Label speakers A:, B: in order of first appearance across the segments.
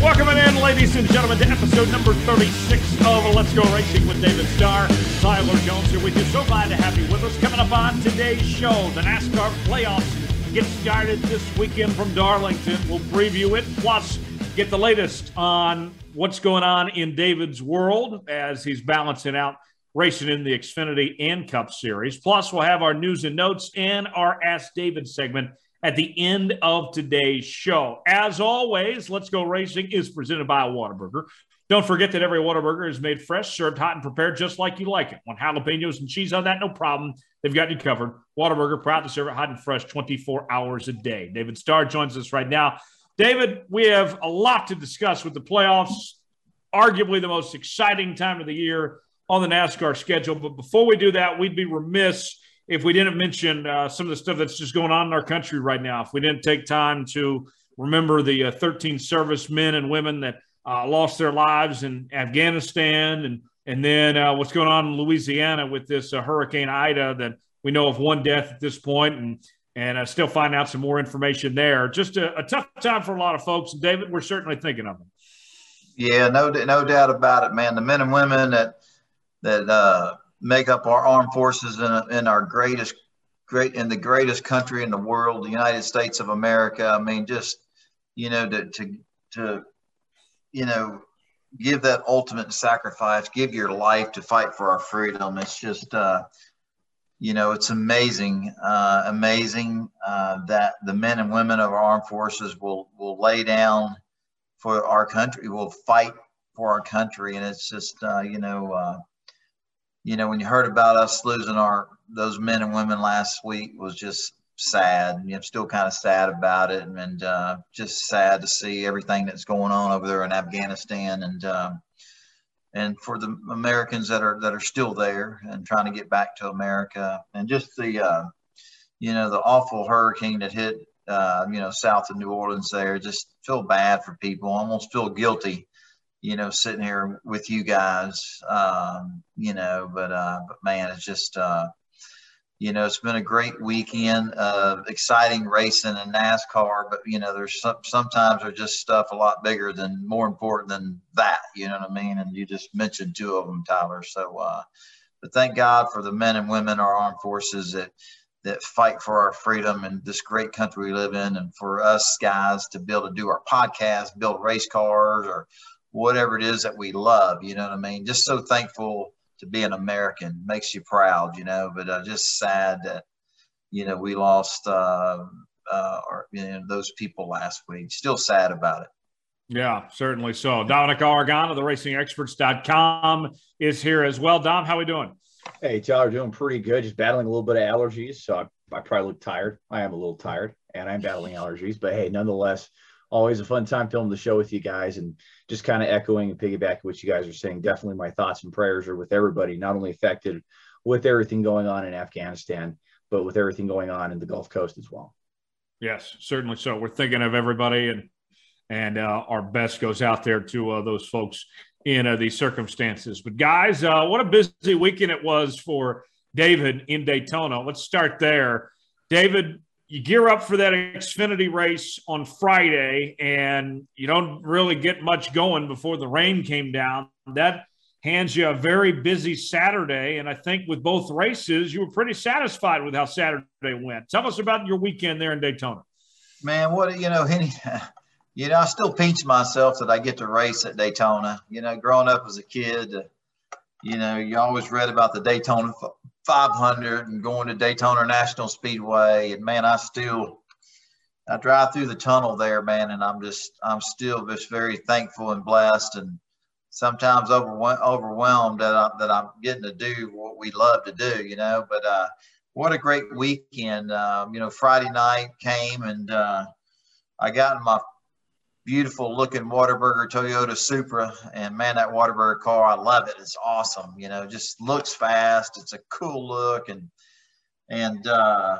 A: Welcome in, ladies and gentlemen, to episode number 36 of Let's Go Racing with David Starr. Tyler Jones here with you. So glad to have you with us. Coming up on today's show, the NASCAR playoffs get started this weekend from Darlington. We'll preview it, plus get the latest on what's going on in David's world as he's balancing out racing in the Xfinity and Cup Series. Plus, we'll have our news and notes and our Ask David segment at the end of today's show. As always, Let's Go Racing is presented by a Whataburger. Don't forget that every Whataburger is made fresh, served hot, and prepared just like you like it. Want jalapenos and cheese on that? No problem. They've got you covered. Whataburger, proud to serve it hot and fresh 24 hours a day. David Starr joins us right now. David, we have a lot to discuss with the playoffs, arguably the most exciting time of the year on the NASCAR schedule. But before we do that, we'd be remiss if we didn't mention uh, some of the stuff that's just going on in our country right now. If we didn't take time to remember the uh, 13 servicemen and women that uh, lost their lives in Afghanistan, and and then uh, what's going on in Louisiana with this uh, Hurricane Ida, that we know of one death at this point, and and uh, still find out some more information there. Just a, a tough time for a lot of folks. David, we're certainly thinking of them.
B: Yeah, no, no doubt about it, man. The men and women that that uh, make up our armed forces in, in our greatest great in the greatest country in the world, the United States of America. I mean, just you know, to to to you know, give that ultimate sacrifice, give your life to fight for our freedom. It's just uh, you know, it's amazing, uh, amazing uh, that the men and women of our armed forces will will lay down for our country, will fight for our country, and it's just uh, you know uh, you know, when you heard about us losing our those men and women last week was just sad. You know, still kind of sad about it, and, and uh, just sad to see everything that's going on over there in Afghanistan, and uh, and for the Americans that are that are still there and trying to get back to America, and just the uh, you know the awful hurricane that hit uh, you know south of New Orleans there. Just feel bad for people, almost feel guilty you know, sitting here with you guys, um, you know, but, uh, but man, it's just, uh, you know, it's been a great weekend of exciting racing and NASCAR, but you know, there's some, sometimes there's just stuff a lot bigger than more important than that, you know what I mean? And you just mentioned two of them, Tyler. So, uh, but thank God for the men and women, our armed forces that, that fight for our freedom and this great country we live in. And for us guys to be able to do our podcast, build race cars or whatever it is that we love. You know what I mean? Just so thankful to be an American makes you proud, you know, but uh, just sad that, you know, we lost uh, uh, our, you know, those people last week. Still sad about it.
A: Yeah, certainly so. Dominic Aragon of the racingexperts.com is here as well. Dom, how are we doing?
C: Hey, Tyler, doing pretty good. Just battling a little bit of allergies. So I, I probably look tired. I am a little tired and I'm battling allergies, but hey, nonetheless, always a fun time filming the show with you guys and just kind of echoing and piggybacking what you guys are saying. Definitely my thoughts and prayers are with everybody, not only affected with everything going on in Afghanistan, but with everything going on in the Gulf Coast as well.
A: Yes, certainly so. We're thinking of everybody and and uh, our best goes out there to uh, those folks in uh, these circumstances. But guys, uh, what a busy weekend it was for David in Daytona. Let's start there. David, you gear up for that Xfinity race on Friday, and you don't really get much going before the rain came down. That hands you a very busy Saturday. And I think with both races, you were pretty satisfied with how Saturday went. Tell us about your weekend there in Daytona.
B: Man, what, you know, any, you know, I still pinch myself that I get to race at Daytona. You know, growing up as a kid, you know, you always read about the Daytona 500 and going to Daytona National Speedway. And man, I still, I drive through the tunnel there, man, and I'm just, I'm still just very thankful and blessed and sometimes overwhelmed that, I, that I'm getting to do what we love to do, you know. But uh, what a great weekend. Um, you know, Friday night came and uh, I got in my beautiful looking Whataburger Toyota Supra. And man, that Whataburger car, I love it. It's awesome. You know, just looks fast. It's a cool look. And, and, uh,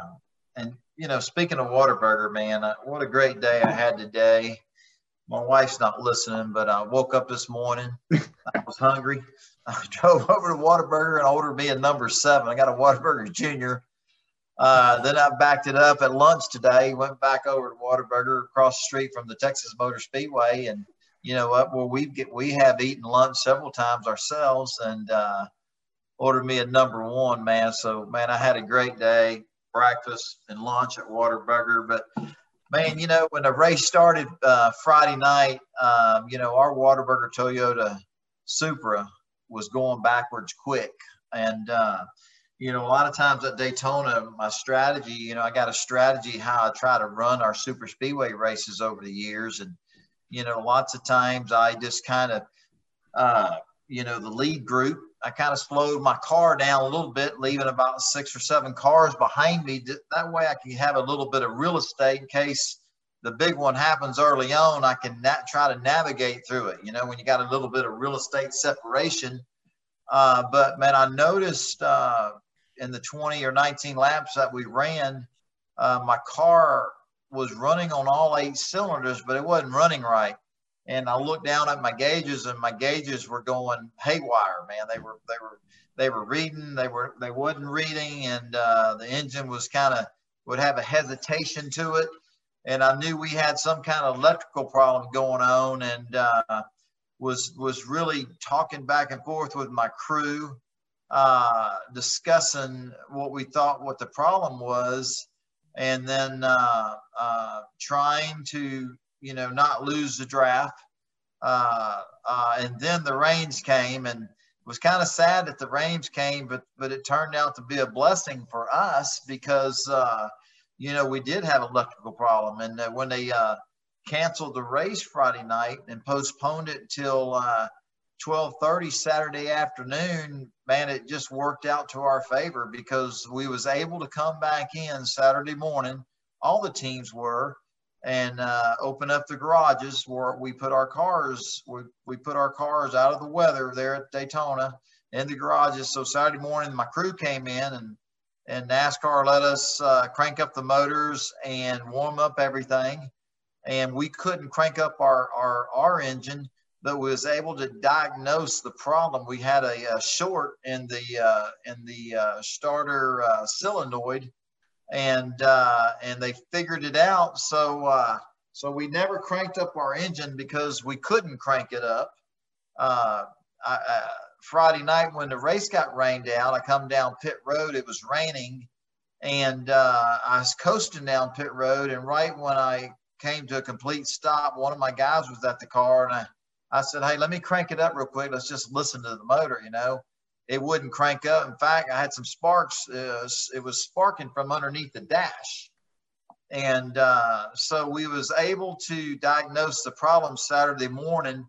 B: and, you know, speaking of Whataburger, man, uh, what a great day I had today. My wife's not listening, but I woke up this morning. I was hungry. I drove over to Whataburger and ordered me a number seven. I got a Whataburger Junior Uh, then I backed it up at lunch today. Went back over to Whataburger across the street from the Texas Motor Speedway, and you know what? Well, we get we have eaten lunch several times ourselves, and uh, ordered me a number one, man. So man, I had a great day, breakfast and lunch at Whataburger. But man, you know when the race started uh, Friday night, um, you know our Whataburger Toyota Supra was going backwards quick, and uh, you know, a lot of times at Daytona, my strategy, you know, I got a strategy how I try to run our super speedway races over the years. And, you know, lots of times I just kind of, uh, you know, the lead group, I kind of slowed my car down a little bit, leaving about six or seven cars behind me. That way I can have a little bit of real estate in case the big one happens early on. I can na- try to navigate through it. You know, when you got a little bit of real estate separation. Uh, but man, I noticed uh, in the 20 or 19 laps that we ran, uh, my car was running on all eight cylinders, but it wasn't running right. And I looked down at my gauges, and my gauges were going haywire. Man, they were they were they were reading, they were they wasn't reading, and uh, the engine was kind of would have a hesitation to it. And I knew we had some kind of electrical problem going on, and uh, was was really talking back and forth with my crew uh, discussing what we thought what the problem was, and then uh, uh, trying to you know not lose the draft. Uh, uh, and then the rains came, and it was kind of sad that the rains came, but but it turned out to be a blessing for us because uh, you know we did have electrical problem, and when they canceled the race Friday night and postponed it till 12:30 Saturday afternoon, man, it just worked out to our favor because we was able to come back in Saturday morning. All the teams were, and uh, open up the garages where we put our cars. We, we put our cars out of the weather there at Daytona in the garages. So Saturday morning, my crew came in and and NASCAR let us uh, crank up the motors and warm up everything. And we couldn't crank up our our, our engine but was able to diagnose the problem. We had a, a short in the uh, in the uh, starter uh, solenoid, and uh, and they figured it out. So uh, so we never cranked up our engine because we couldn't crank it up. Uh, I, Friday night when the race got rained out, I come down pit road. It was raining, and I was coasting down pit road. And right when I came to a complete stop, one of my guys was at the car, and I I said, hey, let me crank it up real quick. Let's just listen to the motor, you know. It wouldn't crank up. In fact, I had some sparks. Uh, it was sparking from underneath the dash. And uh, so we was able to diagnose the problem Saturday morning.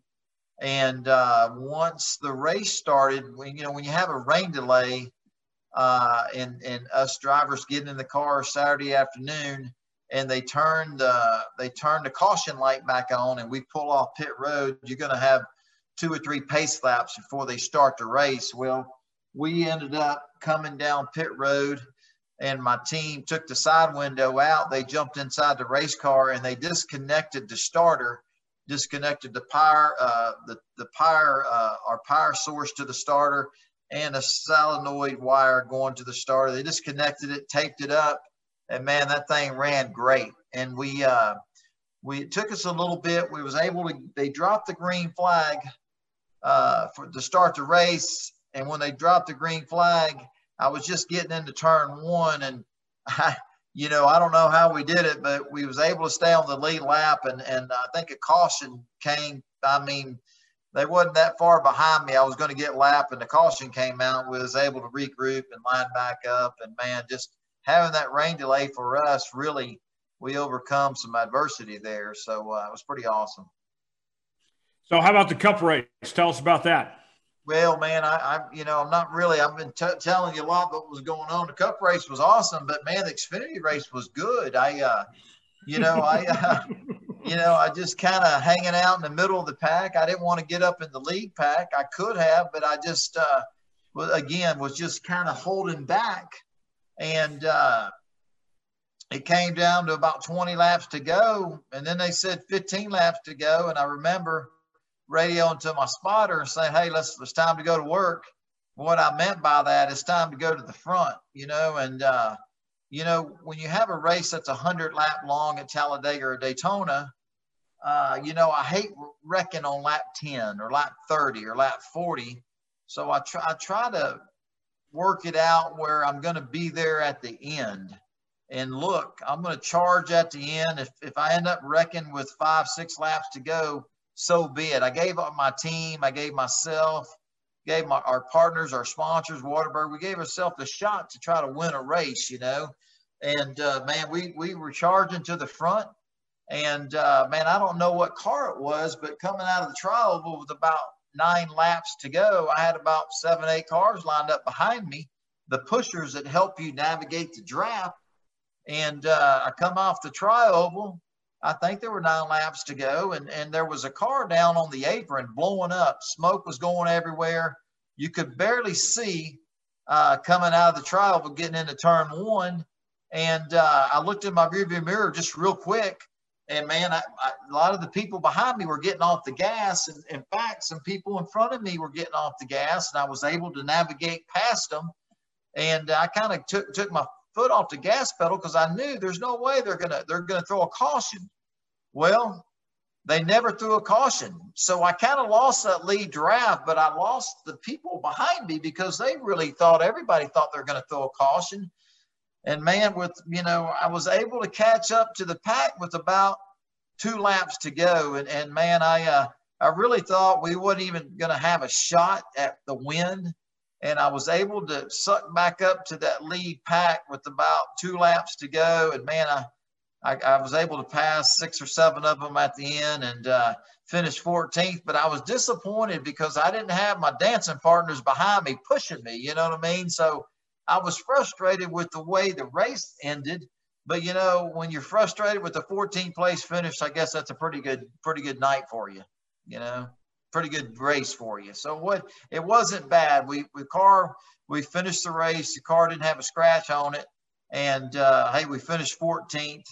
B: And uh, once the race started, when, you know, when you have a rain delay uh, and, and us drivers getting in the car Saturday afternoon, and they turn the they turn the caution light back on and we pull off pit road, you're going to have two or three pace laps before they start the race. Well, we ended up coming down pit road and my team took the side window out. They jumped inside the race car and they disconnected the starter, disconnected the power, uh, the, the power, uh, our power source to the starter and a solenoid wire going to the starter. They disconnected it, taped it up, and man, that thing ran great. And we uh, we it took us a little bit. We was able to. They dropped the green flag uh, for to start the race, and when they dropped the green flag, I was just getting into turn one, and I, you know, I don't know how we did it, but we was able to stay on the lead lap, and and I think a caution came. I mean, they wasn't that far behind me. I was going to get lap, and the caution came out. We was able to regroup and line back up, and man, just having that rain delay for us really we overcome some adversity there. So uh, it was pretty awesome.
A: So how about the Cup race? Tell us about that.
B: Well, man, I, I you know, I'm not really. I've been t- telling you a lot what was going on. The Cup race was awesome, but man, the Xfinity race was good. I, uh, you know, I, uh, you know, I just kind of hanging out in the middle of the pack. I didn't want to get up in the lead pack. I could have, but I just, uh, again, was just kind of holding back and uh, it came down to about 20 laps to go. And then they said 15 laps to go. And I remember radioing to my spotter and saying, hey, let's, it's time to go to work. What I meant by that is time to go to the front, you know, and, uh, you know, when you have a race that's a hundred lap long at Talladega or Daytona, uh, you know, I hate wrecking on lap 10 or lap 30 or lap 40. So I try, I try to work it out where I'm going to be there at the end. And look, I'm going to charge at the end. If, if I end up wrecking with five, six laps to go, so be it. I gave up my team. I gave myself, gave my, our partners, our sponsors, Whataburger, we gave ourselves a shot to try to win a race, you know. And uh, man, we, we were charging to the front and uh, man, I don't know what car it was, but coming out of the tri-oval with about nine laps to go, I had about seven, eight cars lined up behind me, the pushers that help you navigate the draft. And uh, I come off the tri-oval. I think there were nine laps to go, and, and there was a car down on the apron blowing up. Smoke was going everywhere. You could barely see uh, coming out of the tri-oval, but getting into turn one. And uh, I looked in my rearview mirror just real quick, and man, I, I, a lot of the people behind me were getting off the gas. And in fact, some people in front of me were getting off the gas, and I was able to navigate past them. And I kind of took took my foot off the gas pedal because I knew there's no way they're gonna they're gonna throw a caution. Well, they never threw a caution, so I kind of lost that lead drive, but I lost the people behind me because they really thought everybody thought they're to throw a caution. And man, with you know, I was able to catch up to the pack with about two laps to go. And, and man, I uh, I really thought we wasn't even going to have a shot at the win. And I was able to suck back up to that lead pack with about two laps to go. And man, I I, I was able to pass six or seven of them at the end and uh, finish 14th. But I was disappointed because I didn't have my dancing partners behind me pushing me. You know what I mean? So I was frustrated with the way the race ended. But you know, when you're frustrated with the 14th place finish, I guess that's a pretty good, pretty good night for you. You know, pretty good race for you. So what? It wasn't bad. We we car we finished the race. The car didn't have a scratch on it, and uh, hey, we finished 14th.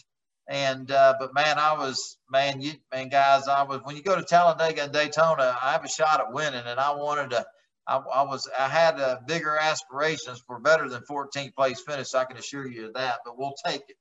B: And uh, but man, I was man, you man, guys, I was when you go to Talladega and Daytona, I have a shot at winning, and I wanted to I, I was I had uh, bigger aspirations for better than 14th place finish. I can assure you of that, but we'll take it.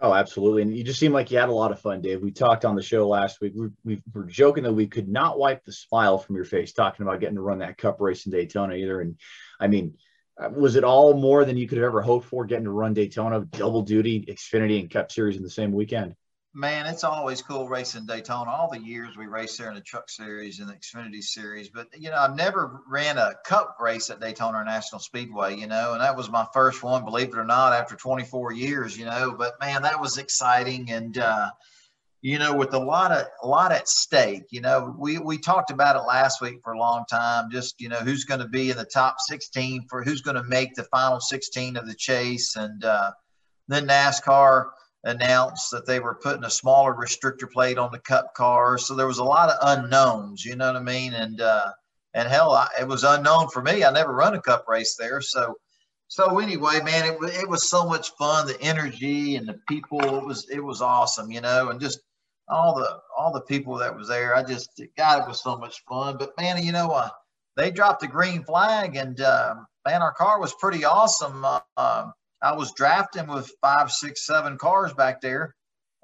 C: Oh, absolutely. And you just seem like you had a lot of fun, Dave. We talked on the show last week. We, we were joking that we could not wipe the smile from your face talking about getting to run that cup race in Daytona either. And I mean, uh, was it all more than you could have ever hoped for getting to run Daytona double duty, Xfinity and Cup Series in the same weekend?
B: Man, it's always cool racing Daytona. All the years we raced there in the Truck Series and the Xfinity Series, but you know, I've never ran a Cup race at Daytona National Speedway. You know, and that was my first one, believe it or not, after 24 years. You know, but man, that was exciting, and uh, you know, with a lot of a lot at stake. You know, we we talked about it last week for a long time. Just you know, who's going to be in the top 16 for who's going to make the final 16 of the chase, and uh, then NASCAR announced that they were putting a smaller restrictor plate on the cup cars. So there was a lot of unknowns, you know what I mean? And, uh, and hell, I, it was unknown for me. I never run a cup race there. So, so anyway, man, it, it was so much fun. The energy and the people, it was, it was awesome, you know, and just all the, all the people that was there. I just, God, it was so much fun, but man, you know, uh, they dropped the green flag and, uh, man, our car was pretty awesome. Uh, um, I was drafting with five, six, seven cars back there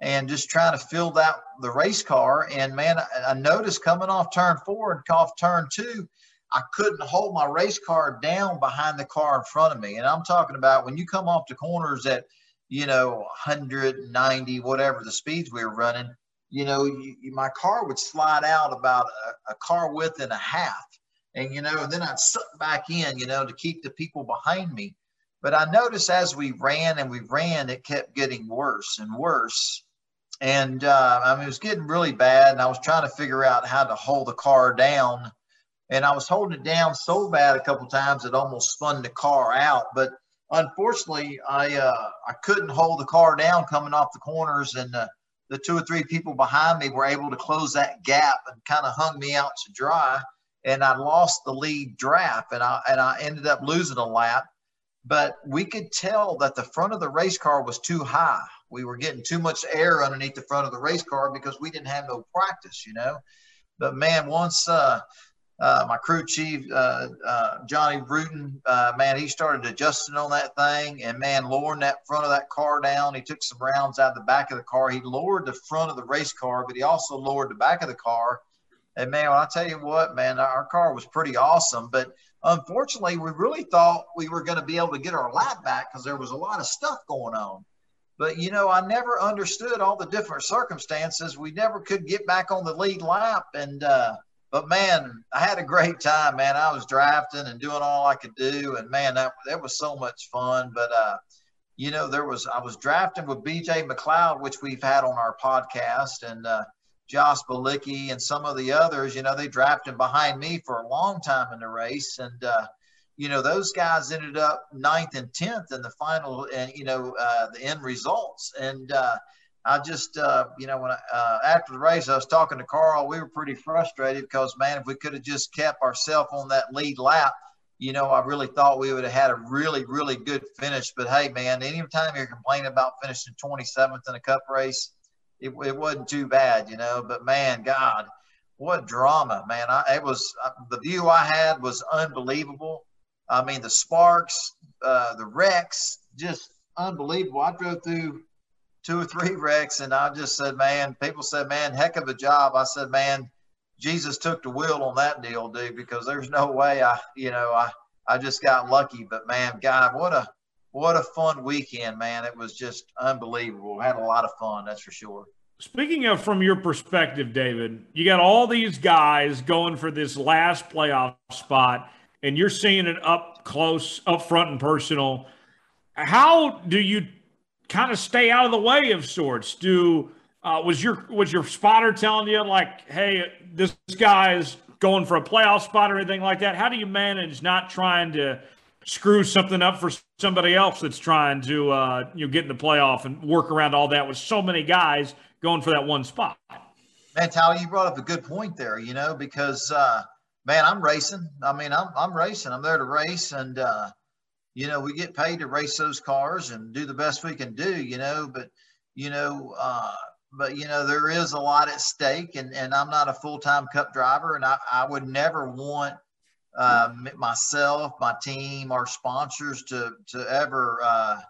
B: and just trying to fill out the race car. And man, I, noticed coming off turn four and off turn two, I couldn't hold my race car down behind the car in front of me. And I'm talking about when you come off the corners at, you know, 190, whatever the speeds we were running, you know, you, you, my car would slide out about a, a car width and a half. And, you know, then I'd suck back in, you know, to keep the people behind me. But I noticed as we ran and we ran, it kept getting worse and worse. And uh, I mean, it was getting really bad. And I was trying to figure out how to hold the car down. And I was holding it down so bad a couple times it almost spun the car out. But unfortunately, I uh, I couldn't hold the car down coming off the corners, and uh, the two or three people behind me were able to close that gap and kind of hung me out to dry. And I lost the lead draft, and I and I ended up losing a lap but we could tell that the front of the race car was too high. We were getting too much air underneath the front of the race car because we didn't have no practice, you know. But man, once uh, uh, my crew chief, uh, uh, Johnny Bruton, uh, man, he started adjusting on that thing and man, lowering that front of that car down. He took some rounds out of the back of the car. He lowered the front of the race car, but he also lowered the back of the car. And man, I tell you what, man, our car was pretty awesome. But unfortunately, we really thought we were going to be able to get our lap back because there was a lot of stuff going on. But you know, I never understood all the different circumstances. We never could get back on the lead lap, and uh, but man, I had a great time, man. I was drafting and doing all I could do, and man, that that was so much fun. But uh, you know, there was I was drafting with B.J. McLeod, which we've had on our podcast, and uh, Josh Bilicki and some of the others. You know, they drafted behind me for a long time in the race, and uh, you know, those guys ended up ninth and tenth in the final, and you know, uh, the end results, and uh, I just, uh, you know, when I, uh, after the race, I was talking to Carl. We were pretty frustrated because, man, if we could have just kept ourselves on that lead lap, you know, I really thought we would have had a really, really good finish. But hey, man, anytime you're complaining about finishing 27th in a cup race, it, it wasn't too bad, you know. But man, God, what drama, man! I, it was uh, the view I had was unbelievable. I mean, the sparks, uh, the wrecks, just unbelievable. I drove through two or three wrecks, and I just said, man, people said, man, heck of a job. I said, man, Jesus took the wheel on that deal, dude, because there's no way I, you know, I, I just got lucky. But man, God, what a, what a fun weekend, man. It was just unbelievable. Had a lot of fun, that's for sure.
A: Speaking of from your perspective, David, you got all these guys going for this last playoff spot, and you're seeing it up close, up front, and personal. How do you kind of stay out of the way of sorts? Do uh, was your was your spotter telling you like, hey, this guy's going for a playoff spot or anything like that? How do you manage not trying to screw something up for somebody else that's trying to uh, you know get in the playoff and work around all that with so many guys going for that one spot?
B: Man, Tyler, you brought up a good point there. You know, because uh, man, I'm racing. I mean, I'm I'm racing. I'm there to race, and uh, you know, we get paid to race those cars and do the best we can do, you know, but, you know, uh, but you know, there is a lot at stake and, and I'm not a full-time cup driver and I, I would never want uh, myself, my team, our sponsors to, to ever, uh,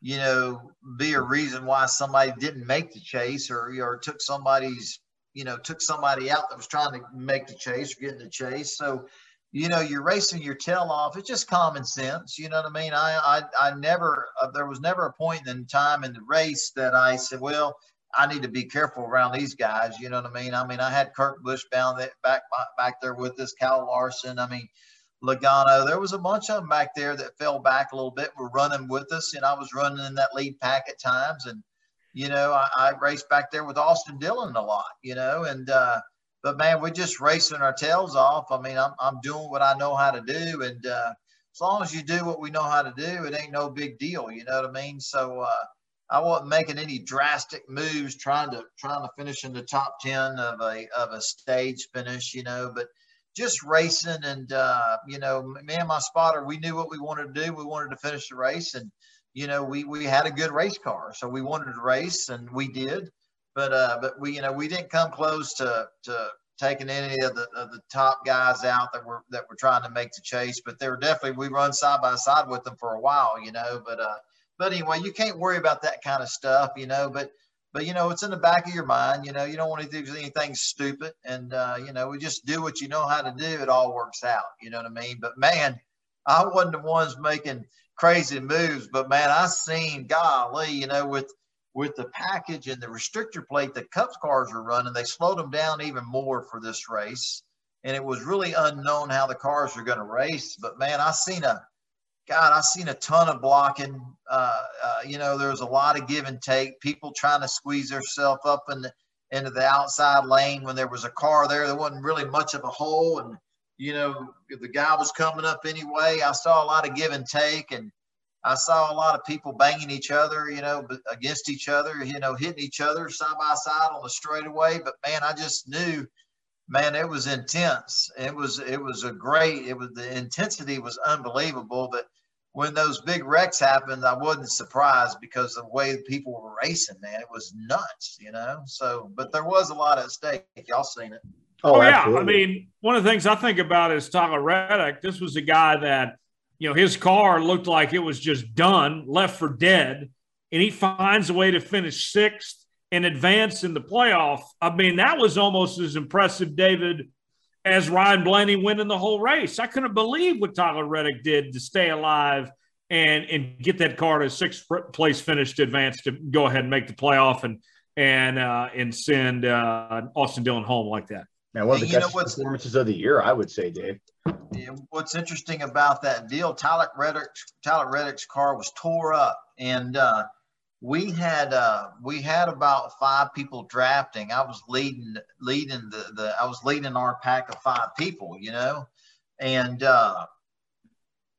B: you know, be a reason why somebody didn't make the chase or, or took somebody's, you know, took somebody out that was trying to make the chase or get in the chase. So, you know, you're racing your tail off. It's just common sense. You know what I mean? I, I, I never, uh, there was never a point in time in the race that I said, well, I need to be careful around these guys. You know what I mean? I mean, I had Kurt Busch bound that back, back there with us, Kyle Larson. I mean, Logano, there was a bunch of them back there that fell back a little bit, were running with us. And I was running in that lead pack at times. And, you know, I, I raced back there with Austin Dillon a lot, you know, and, uh, but man, we're just racing our tails off. I mean, I'm, I'm doing what I know how to do. And uh, as long as you do what we know how to do, it ain't no big deal. You know what I mean? So uh, I wasn't making any drastic moves trying to trying to finish in the top 10 of a, of a stage finish, you know, but just racing and, uh, you know, me and my spotter, we knew what we wanted to do. We wanted to finish the race and, you know, we, we had a good race car. So we wanted to race and we did but uh, but we you know we didn't come close to to taking any of the of the top guys out that were that were trying to make the chase. But they were definitely we run side by side with them for a while, you know. But uh, but anyway, you can't worry about that kind of stuff, you know. But but you know it's in the back of your mind, you know. You don't want to do anything stupid, and uh, you know we just do what you know how to do. It all works out, you know what I mean. But man, I wasn't the ones making crazy moves, but man, I seen golly, you know, with with the package and the restrictor plate that Cups cars are running, they slowed them down even more for this race. And it was really unknown how the cars are going to race. But man, I seen a, God, I've seen a ton of blocking. Uh, uh, you know, there was a lot of give and take. People trying to squeeze themselves up in the, into the outside lane when there was a car there. There wasn't really much of a hole, and you know, the guy was coming up anyway. I saw a lot of give and take, and I saw a lot of people banging each other, you know, against each other, you know, hitting each other side by side on the straightaway. But man, I just knew, man, it was intense. It was it was a great. It was the intensity was unbelievable. But when those big wrecks happened, I wasn't surprised because the way people were racing, man, it was nuts, you know. So, but there was a lot at stake. Y'all seen it.
A: Oh, oh yeah. I mean, one of the things I think about is Tyler Reddick. This was a guy that, you know, his car looked like it was just done, left for dead, and he finds a way to finish sixth and advance in the playoff. I mean, that was almost as impressive, David, as Ryan Blaney winning the whole race. I couldn't believe what Tyler Reddick did to stay alive and and get that car to sixth place finish to advance to go ahead and make the playoff and and uh, and send uh, Austin Dillon home like that.
C: Man, one of the best performances of the year, I would say, Dave.
B: Yeah, what's interesting about that deal, Tyler Reddick's Tyler Reddick's car was tore up, and uh, we had uh, we had about five people drafting. I was leading leading the, the I was leading our pack of five people, you know, and uh,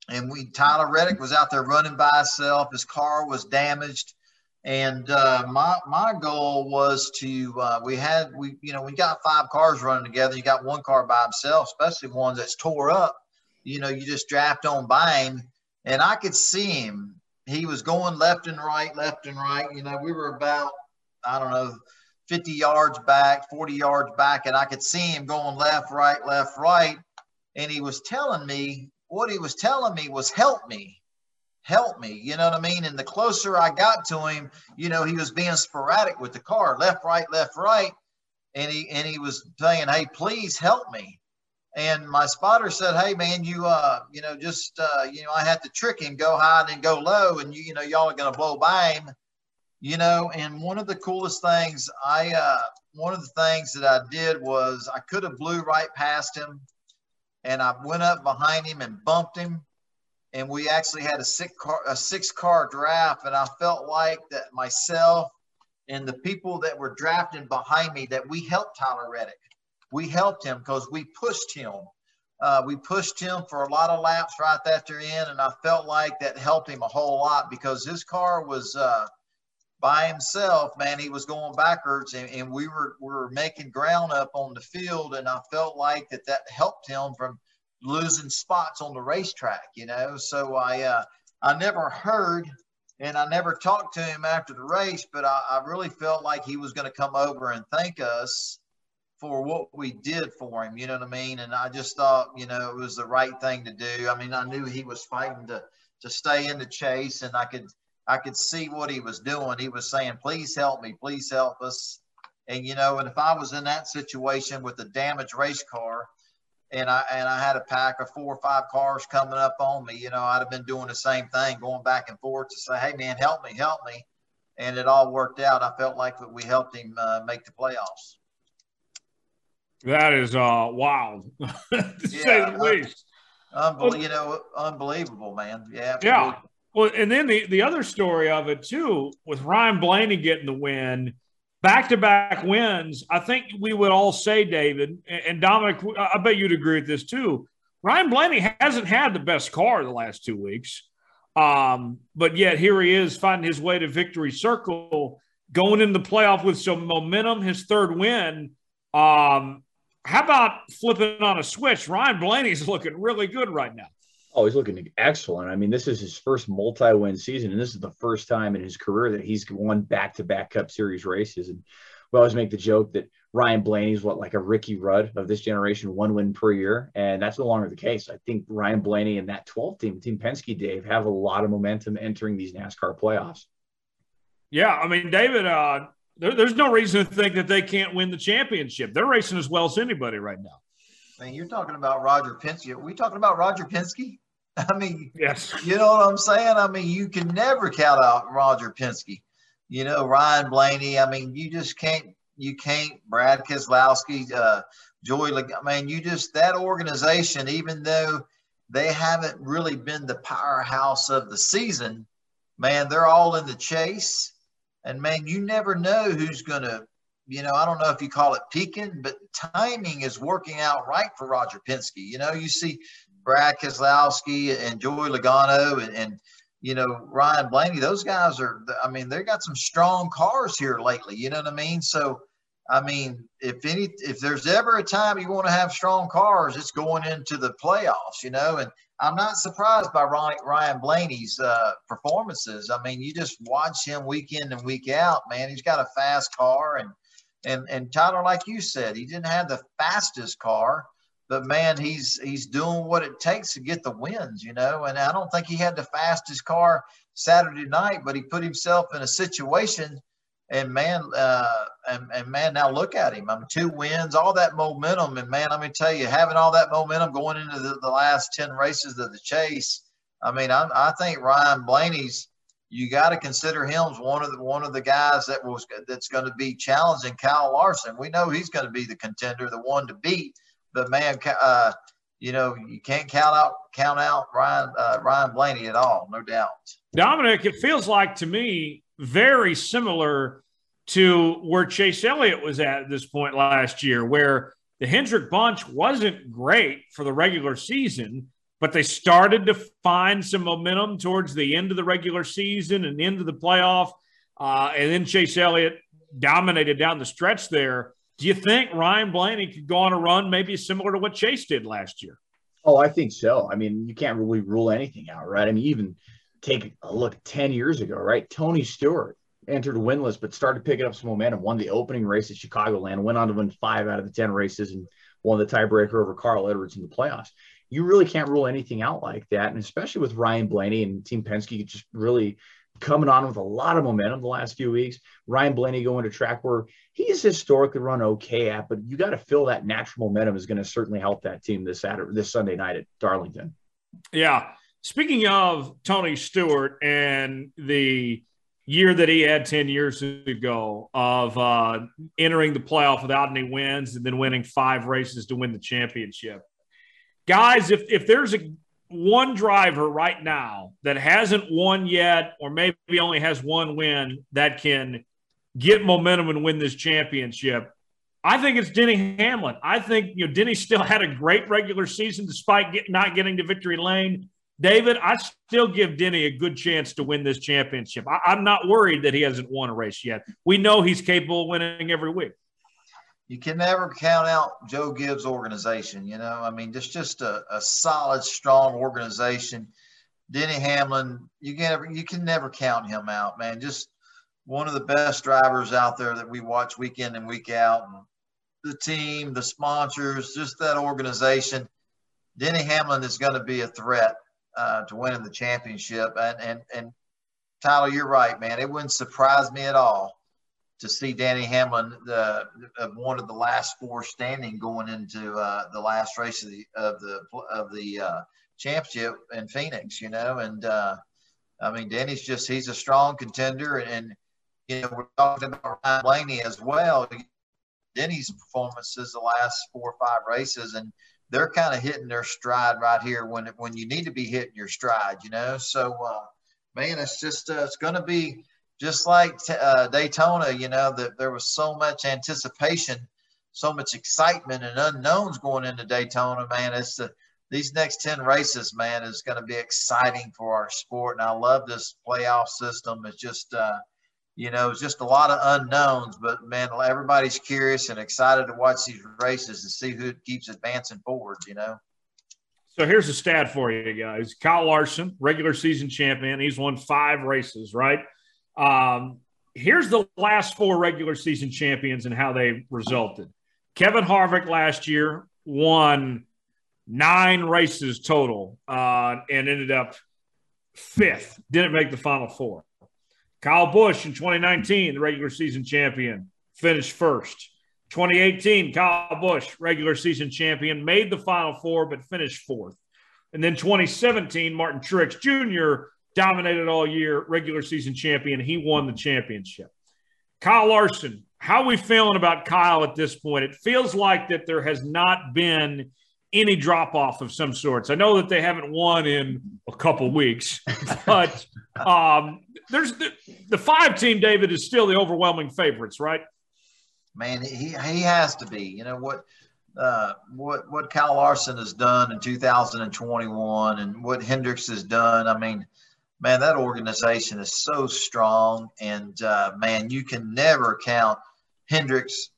B: and we Tyler Reddick was out there running by himself. His car was damaged and uh, my my goal was to uh, we had we you know we got five cars running together. You got one car by himself, especially ones that's tore up. You know, you just draft on by him, and I could see him. He was going left and right, left and right. You know, we were about I don't know, 50 yards back, 40 yards back, and I could see him going left, right, left, right. And he was telling me what he was telling me was help me help me. You know what I mean? And the closer I got to him, you know, he was being sporadic with the car, left, right, left, right. And he and he was saying, Hey, please help me. And my spotter said, Hey man, you uh, you know, just uh, you know, I had to trick him, go high and then go low, and you, you know, y'all are gonna blow by him. You know, and one of the coolest things I uh one of the things that I did was I could have blew right past him and I went up behind him and bumped him and we actually had a six car a six car draft and i felt like that myself and the people that were drafting behind me that we helped tyler reddick we helped him because we pushed him uh, we pushed him for a lot of laps right after in and i felt like that helped him a whole lot because his car was uh, by himself man he was going backwards and, and we were we were making ground up on the field and i felt like that that helped him from losing spots on the racetrack, you know. So I uh, I never heard and I never talked to him after the race, but I, I really felt like he was going to come over and thank us for what we did for him. You know what I mean? And I just thought, you know, it was the right thing to do. I mean, I knew he was fighting to to stay in the chase, and I could I could see what he was doing. He was saying, "Please help me, please help us." And you know, and if I was in that situation with a damaged race car, and I and I had a pack of four or five cars coming up on me, you know, I'd have been doing the same thing, going back and forth to say, "Hey, man, help me, help me," and it all worked out. I felt like we helped him uh, make the playoffs.
A: That is uh, wild, to yeah, say the least.
B: Unbelievable, well, you know, unbelievable, man. Yeah.
A: Absolutely. Yeah. Well, and then the, the other story of it too, with Ryan Blaney getting the win, back to back wins, I think we would all say, David, and Dominic, I bet you'd agree with this too. Ryan Blaney hasn't had the best car the last two weeks. Um, but yet here he is finding his way to victory circle, going in the playoff with some momentum, his third win. Um, how about flipping on a switch? Ryan Blaney's looking really good right now.
C: Oh, he's looking excellent. I mean, this is his first multi-win season, and this is the first time in his career that he's won back-to-back Cup Series races. And we always make the joke that Ryan Blaney's what like a Ricky Rudd of this generation, one win per year, and that's no longer the case. I think Ryan Blaney and that 12th team, Team Penske, Dave, have a lot of momentum entering these NASCAR playoffs.
A: Yeah, I mean, David, uh, there, there's no reason to think that they can't win the championship. They're racing as well as anybody right now.
B: Man, you're talking about Roger Penske. Are we talking about Roger Penske? I mean,
A: yes,
B: you know what I'm saying? I mean, you can never count out Roger Penske. You know, Ryan Blaney. I mean, you just can't, you can't, Brad Keselowski, uh, Joey, I mean, you just, that organization, even though they haven't really been the powerhouse of the season, man, they're all in the chase. And man, you never know who's going to, you know, I don't know if you call it peaking, but timing is working out right for Roger Penske. You know, you see Brad Keselowski and Joey Logano and, and you know Ryan Blaney. Those guys are. I mean, they've got some strong cars here lately. You know what I mean? So, I mean, if any, if there's ever a time you want to have strong cars, it's going into the playoffs. You know, and I'm not surprised by Ryan, Ryan Blaney's uh, performances. I mean, you just watch him week in and week out. Man, he's got a fast car and And and Tyler, like you said, he didn't have the fastest car, but man, he's he's doing what it takes to get the wins, you know. And I don't think he had the fastest car Saturday night, but he put himself in a situation. And man, uh, and, and man, now look at him. I mean, two wins, all that momentum, and man, let me tell you, having all that momentum going into the, the last ten races of the chase. I mean, I, I think Ryan Blaney's you got to consider him as one of the one of the guys that was that's going to be challenging Kyle Larson. We know he's going to be the contender, the one to beat. But man, uh, you know you can't count out count out Ryan uh, Ryan Blaney at all, no doubt.
A: Dominic, it feels like to me very similar to where Chase Elliott was at this point last year, where the Hendrick bunch wasn't great for the regular season but they started to find some momentum towards the end of the regular season and into the playoff. Uh, and then Chase Elliott dominated down the stretch there. Do you think Ryan Blaney could go on a run maybe similar to what Chase did last year?
C: Oh, I think so. I mean, you can't really rule anything out, right? I mean, even take a look 10 years ago, right? Tony Stewart entered winless, but started picking up some momentum, won the opening race at Chicagoland, went on to win five out of the 10 races and won the tiebreaker over Carl Edwards in the playoffs you really can't rule anything out like that. And especially with Ryan Blaney and Team Penske just really coming on with a lot of momentum the last few weeks. Ryan Blaney going to track where he's historically run okay at, but you got to feel that natural momentum is going to certainly help that team this Saturday, this Sunday night at Darlington.
A: Yeah. Speaking of Tony Stewart and the year that he had 10 years ago of uh, entering the playoff without any wins and then winning five races to win the championship guys, if if there's a one driver right now that hasn't won yet, or maybe only has one win that can get momentum and win this championship, I think it's Denny Hamlin. I think you know Denny still had a great regular season despite get, not getting to victory lane. David, I still give Denny a good chance to win this championship. I, I'm not worried that he hasn't won a race yet. We know he's capable of winning every week
B: you can never count out Joe Gibbs' organization. You know, I mean, just just a, a solid, strong organization. Denny Hamlin, you can never you can never count him out, man. Just one of the best drivers out there that we watch week in and week out. And the team, the sponsors, just that organization. Denny Hamlin is going to be a threat uh, to winning the championship. And and and Tyler, you're right, man. It wouldn't surprise me at all to see Denny Hamlin the one of the last four standing going into uh, the last race of the of the of the uh, championship in Phoenix. You know, and uh, I mean Denny's just he's a strong contender, and you know we're talking about Ryan Blaney as well. Denny's performances the last four or five races, and they're kind of hitting their stride right here when when you need to be hitting your stride. You know, so uh, man, it's just uh, it's going to be just like uh, Daytona, you know, that there was so much anticipation, so much excitement and unknowns going into Daytona, man. It's the these next 10 races, man, is going to be exciting for our sport. And I love this playoff system. It's just, uh, you know, it's just a lot of unknowns, but man, everybody's curious and excited to watch these races and see who keeps advancing forward, you know.
A: So here's a stat for you guys. Kyle Larson, regular season champion. He's won five races, right? Um, here's the last four regular season champions and how they resulted. Kevin Harvick last year won nine races total uh, and ended up fifth. Didn't make the final four. Kyle Busch in 2019, the regular season champion, finished first. 2018, Kyle Busch, regular season champion, made the final four but finished fourth. And then 2017, Martin Truex Jr dominated all year, regular season champion. He won the championship. Kyle Larson, how are we feeling about Kyle at this point? It feels like that there has not been any drop off of some sorts. I know that they haven't won in a couple weeks, but um, there's the, the five team. David is still the overwhelming favorites, right?
B: Man, he he has to be. You know what? Uh, what what Kyle Larson has done in 2021 and what Hendricks has done. I mean, man, that organization is so strong, and uh, man, you can never count Hendricks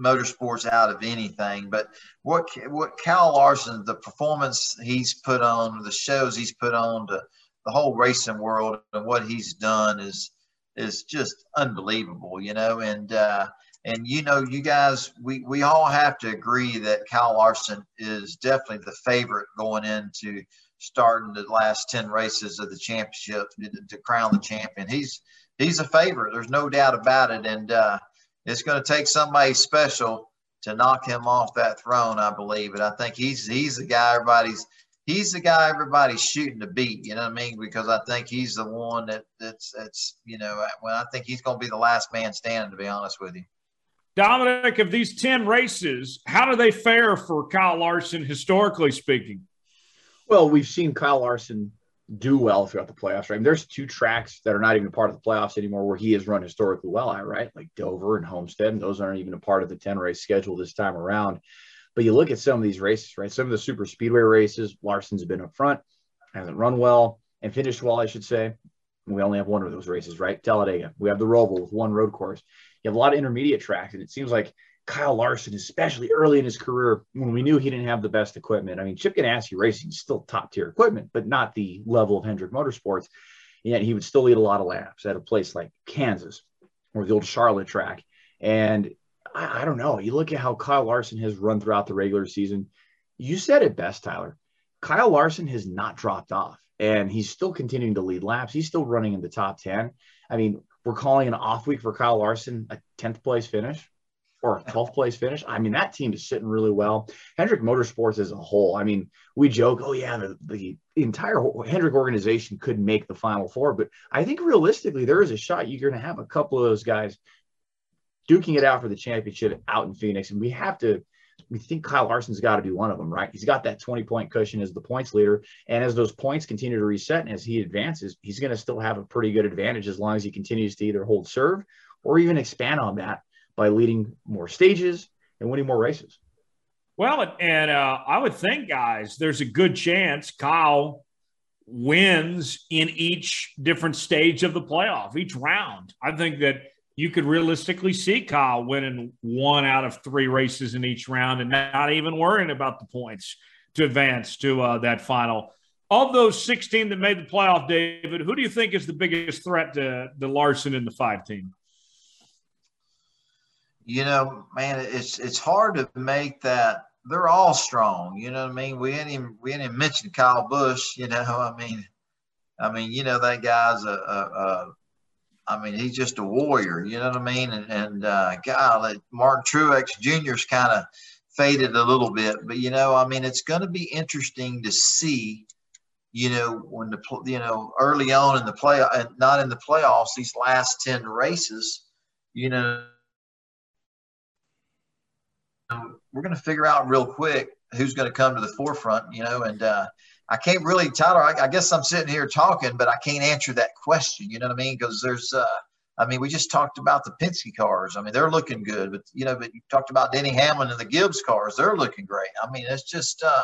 B: Motorsports out of anything. But what what Kyle Larson, the performance he's put on, the shows he's put on to the whole racing world, and what he's done is is just unbelievable, you know. And uh, and you know, you guys, we we all have to agree that Kyle Larson is definitely the favorite going into starting the last ten races of the championship to, to crown the champion. He's he's a favorite. There's no doubt about it, and uh, it's going to take somebody special to knock him off that throne, I believe. And I think he's he's the guy everybody's he's the guy everybody's shooting to beat. You know what I mean? Because I think he's the one that that's that's you know when I think he's going to be the last man standing. To be honest with you.
A: Dominic, of these 10 races, how do they fare for Kyle Larson, historically speaking?
C: Well, we've seen Kyle Larson do well throughout the playoffs, right? I mean, there's two tracks that are not even part of the playoffs anymore where he has run historically well right? Like Dover and Homestead, and those aren't even a part of the 10 race schedule this time around. But you look at some of these races, right? Some of the super speedway races, Larson's been up front, hasn't run well, and finished well, I should say. We only have one of those races, right? Talladega. We have the Roval with one road course. You have a lot of intermediate tracks, and it seems like Kyle Larson, especially early in his career, when we knew he didn't have the best equipment. I mean, Chip Ganassi Racing is still top tier equipment, but not the level of Hendrick Motorsports. Yet he would still lead a lot of laps at a place like Kansas or the old Charlotte track. And I, I don't know. You look at how Kyle Larson has run throughout the regular season. You said it best, Tyler. Kyle Larson has not dropped off and he's still continuing to lead laps. He's still running in the top 10. I mean, we're calling an off week for Kyle Larson a 10th place finish or a 12th place finish. I mean, that team is sitting really well. Hendrick Motorsports as a whole, I mean, we joke, oh, yeah, the, the entire Hendrick organization could make the final four. But I think realistically, there is a shot you're going to have a couple of those guys duking it out for the championship out in Phoenix. And we have to, we think Kyle Larson's got to be one of them, right? He's got that 20 point cushion as the points leader. And as those points continue to reset and as he advances, he's going to still have a pretty good advantage as long as he continues to either hold serve or even expand on that by leading more stages and winning more races.
A: Well, and uh, I would think, guys, there's a good chance Kyle wins in each different stage of the playoff, each round. I think that you could realistically see Kyle winning one out of three races in each round and not even worrying about the points to advance to uh, that final. Of those 16 that made the playoff, David, who do you think is the biggest threat to the Larson and the five team?
B: You know, man, it's it's hard to make that. They're all strong. You know what I mean? We ain't even we ain't even mentioned Kyle Busch. You know, I mean, I mean, you know that guy's a, a, a I mean, he's just a warrior. You know what I mean? And and uh, God, Martin Truex Jr.'s kind of faded a little bit, but you know, I mean, it's going to be interesting to see. You know, when the you know early on in the play, not in the playoffs, these last ten races, you know, we're going to figure out real quick who's going to come to the forefront, you know, and uh, I can't really, Tyler, I, I, guess I'm sitting here talking, but I can't answer that question. You know what I mean? Because there's, uh, I mean, we just talked about the Penske cars. I mean, they're looking good, but you know, but you talked about Denny Hamlin and the Gibbs cars. They're looking great. I mean, it's just, uh,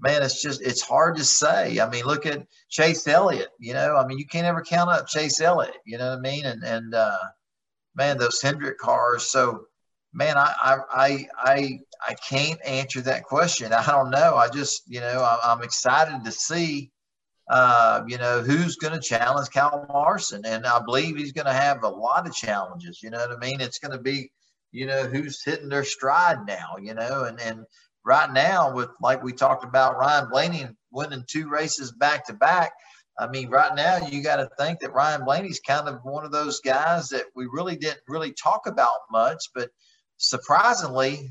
B: man, it's just, it's hard to say. I mean, look at Chase Elliott. You know, I mean, you can't ever count up Chase Elliott. You know what I mean? And and uh, man, those Hendrick cars. So man, I, I, I, I can't answer that question. I don't know. I just, you know, I'm excited to see, uh, you know, who's going to challenge Kyle Larson. And I believe he's going to have a lot of challenges. You know what I mean? It's going to be, you know, who's hitting their stride now, you know, and, and right now with, like we talked about Ryan Blaney winning two races back to back, I mean, right now you got to think that Ryan Blaney's kind of one of those guys that we really didn't really talk about much, but – surprisingly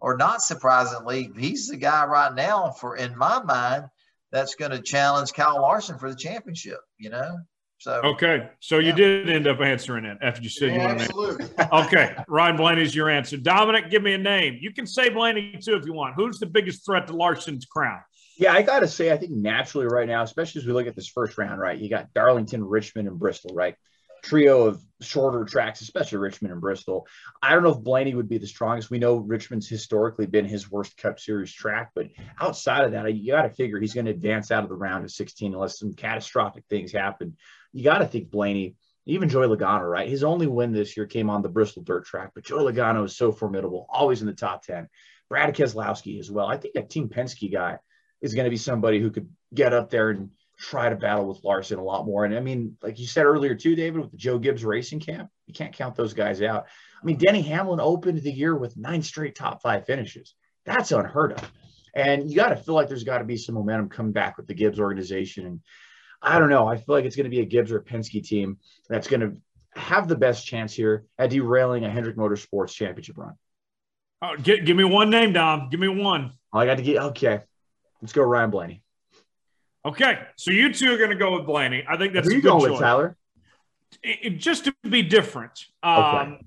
B: or not surprisingly, he's the guy right now for in my mind that's going to challenge Kyle Larson for the championship. You know. So
A: okay, so yeah. you did end up answering it after you said yeah, you want
B: absolutely.
A: to. okay, Ryan Blaney's your answer. Dominic, give me a name. You can say Blaney too if you want. Who's the biggest threat to Larson's crown?
C: Yeah, I got to say, I think naturally right now, especially as we look at this first round, right? You got Darlington, Richmond, and Bristol, right? Trio of shorter tracks, especially Richmond and Bristol. I don't know if Blaney would be the strongest. We know Richmond's historically been his worst Cup Series track, but outside of that, you got to figure he's going to advance out of the round of 16 unless some catastrophic things happen. You got to think Blaney, even Joey Logano, right? His only win this year came on the Bristol dirt track, but Joey Logano is so formidable, always in the top 10. Brad Keselowski as well. I think that Team Penske guy is going to be somebody who could get up there and – try to battle with Larson a lot more. And I mean, like you said earlier too, David, with the Joe Gibbs Racing Camp, You can't count those guys out. I mean, Denny Hamlin opened the year with nine straight top five finishes. That's unheard of. And you got to feel like there's got to be some momentum coming back with the Gibbs organization. And I don't know. I feel like it's going to be a Gibbs or a Penske team that's going to have the best chance here at derailing a Hendrick Motorsports championship run.
A: Oh, give, give me one name, Dom. Give me one.
C: Oh, I got to get okay. Let's go, Ryan Blaney.
A: Okay, so you two are going to go with Blaney. I think that's
C: Who
A: a
C: you
A: good
C: going with, Tyler?
A: It- it- just to be different. Um,
C: Okay.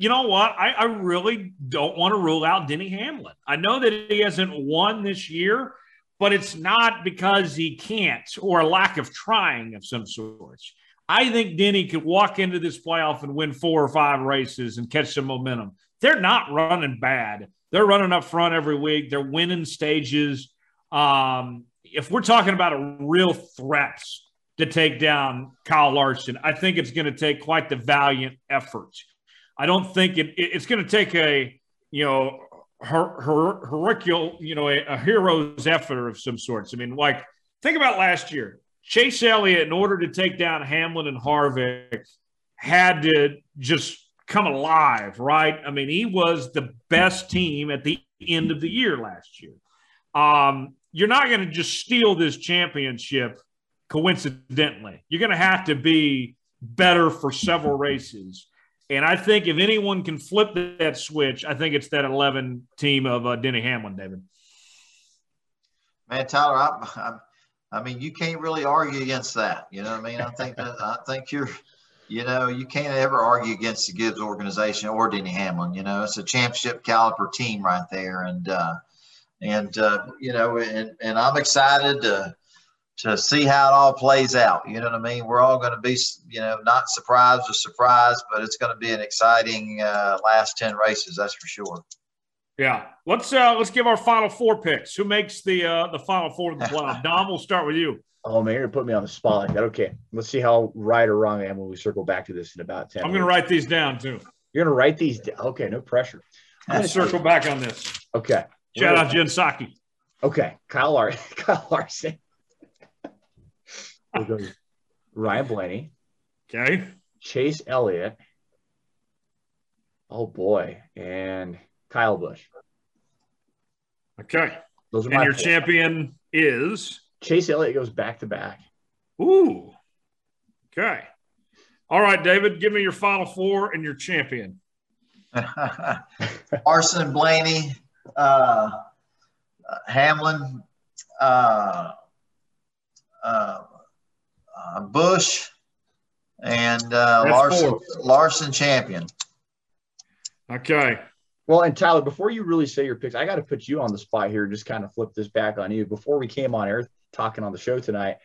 A: You know what? I, I really don't want to rule out Denny Hamlin. I know that he hasn't won this year, but it's not because he can't or a lack of trying of some sorts. I think Denny could walk into this playoff and win four or five races and catch some momentum. They're not running bad. They're running up front every week. They're winning stages. Um, if we're talking about a real threat to take down Kyle Larson, I think it's going to take quite the valiant effort. I don't think it, it- it's going to take a you know her, her, hercule you know a, a hero's effort of some sorts. I mean, like think about last year. Chase Elliott, in order to take down Hamlin and Harvick, had to just come alive, right? I mean, he was the best team at the end of the year last year. Um, you're not going to just steal this championship coincidentally. You're going to have to be better for several races. And I think if anyone can flip that switch, I think it's that 11 team of uh, Denny Hamlin, David.
B: Man, Tyler, I, I, I mean, you can't really argue against that. You know what I mean? I think that I think you're, you know, you can't ever argue against the Gibbs organization or Denny Hamlin. You know, it's a championship caliber team right there, and uh, and uh, you know, and and I'm excited to to see how it all plays out. You know what I mean? We're all going to be, you know, not surprised or surprised, but it's going to be an exciting uh, last ten races. That's for sure.
A: Yeah, let's uh, let's give our final four picks. Who makes the uh, the final four of the playoff? Dom, we'll start with you.
C: Oh man, you're gonna put me on the spot like that. Okay, let's see how right or wrong I am when we circle back to this in about ten.
A: I'm going to write these down too.
C: You're gonna write these. Down. Okay, no pressure. I'm gonna
A: circle back on this.
C: Okay.
A: Shout out Jen Psaki.
C: Okay, Kyle, Lar- Kyle Larson. We'll go Ryan Blaney,
A: Okay.
C: Chase Elliott. Oh boy, and Kyle Busch.
A: Okay.
C: Those are
A: And
C: my
A: your
C: four.
A: champion is
C: Chase Elliott goes back to back.
A: Ooh. Okay. All right, David, give me your final four and your champion.
B: Arson Blaney, uh, Hamlin, uh, uh, uh, Busch, and uh, Larson,
A: four.
B: Larson champion.
A: Okay.
C: Well, and Tyler, before you really say your picks, I got to put you on the spot here. Just kind of flip this back on you. Before we came on air talking on the show tonight,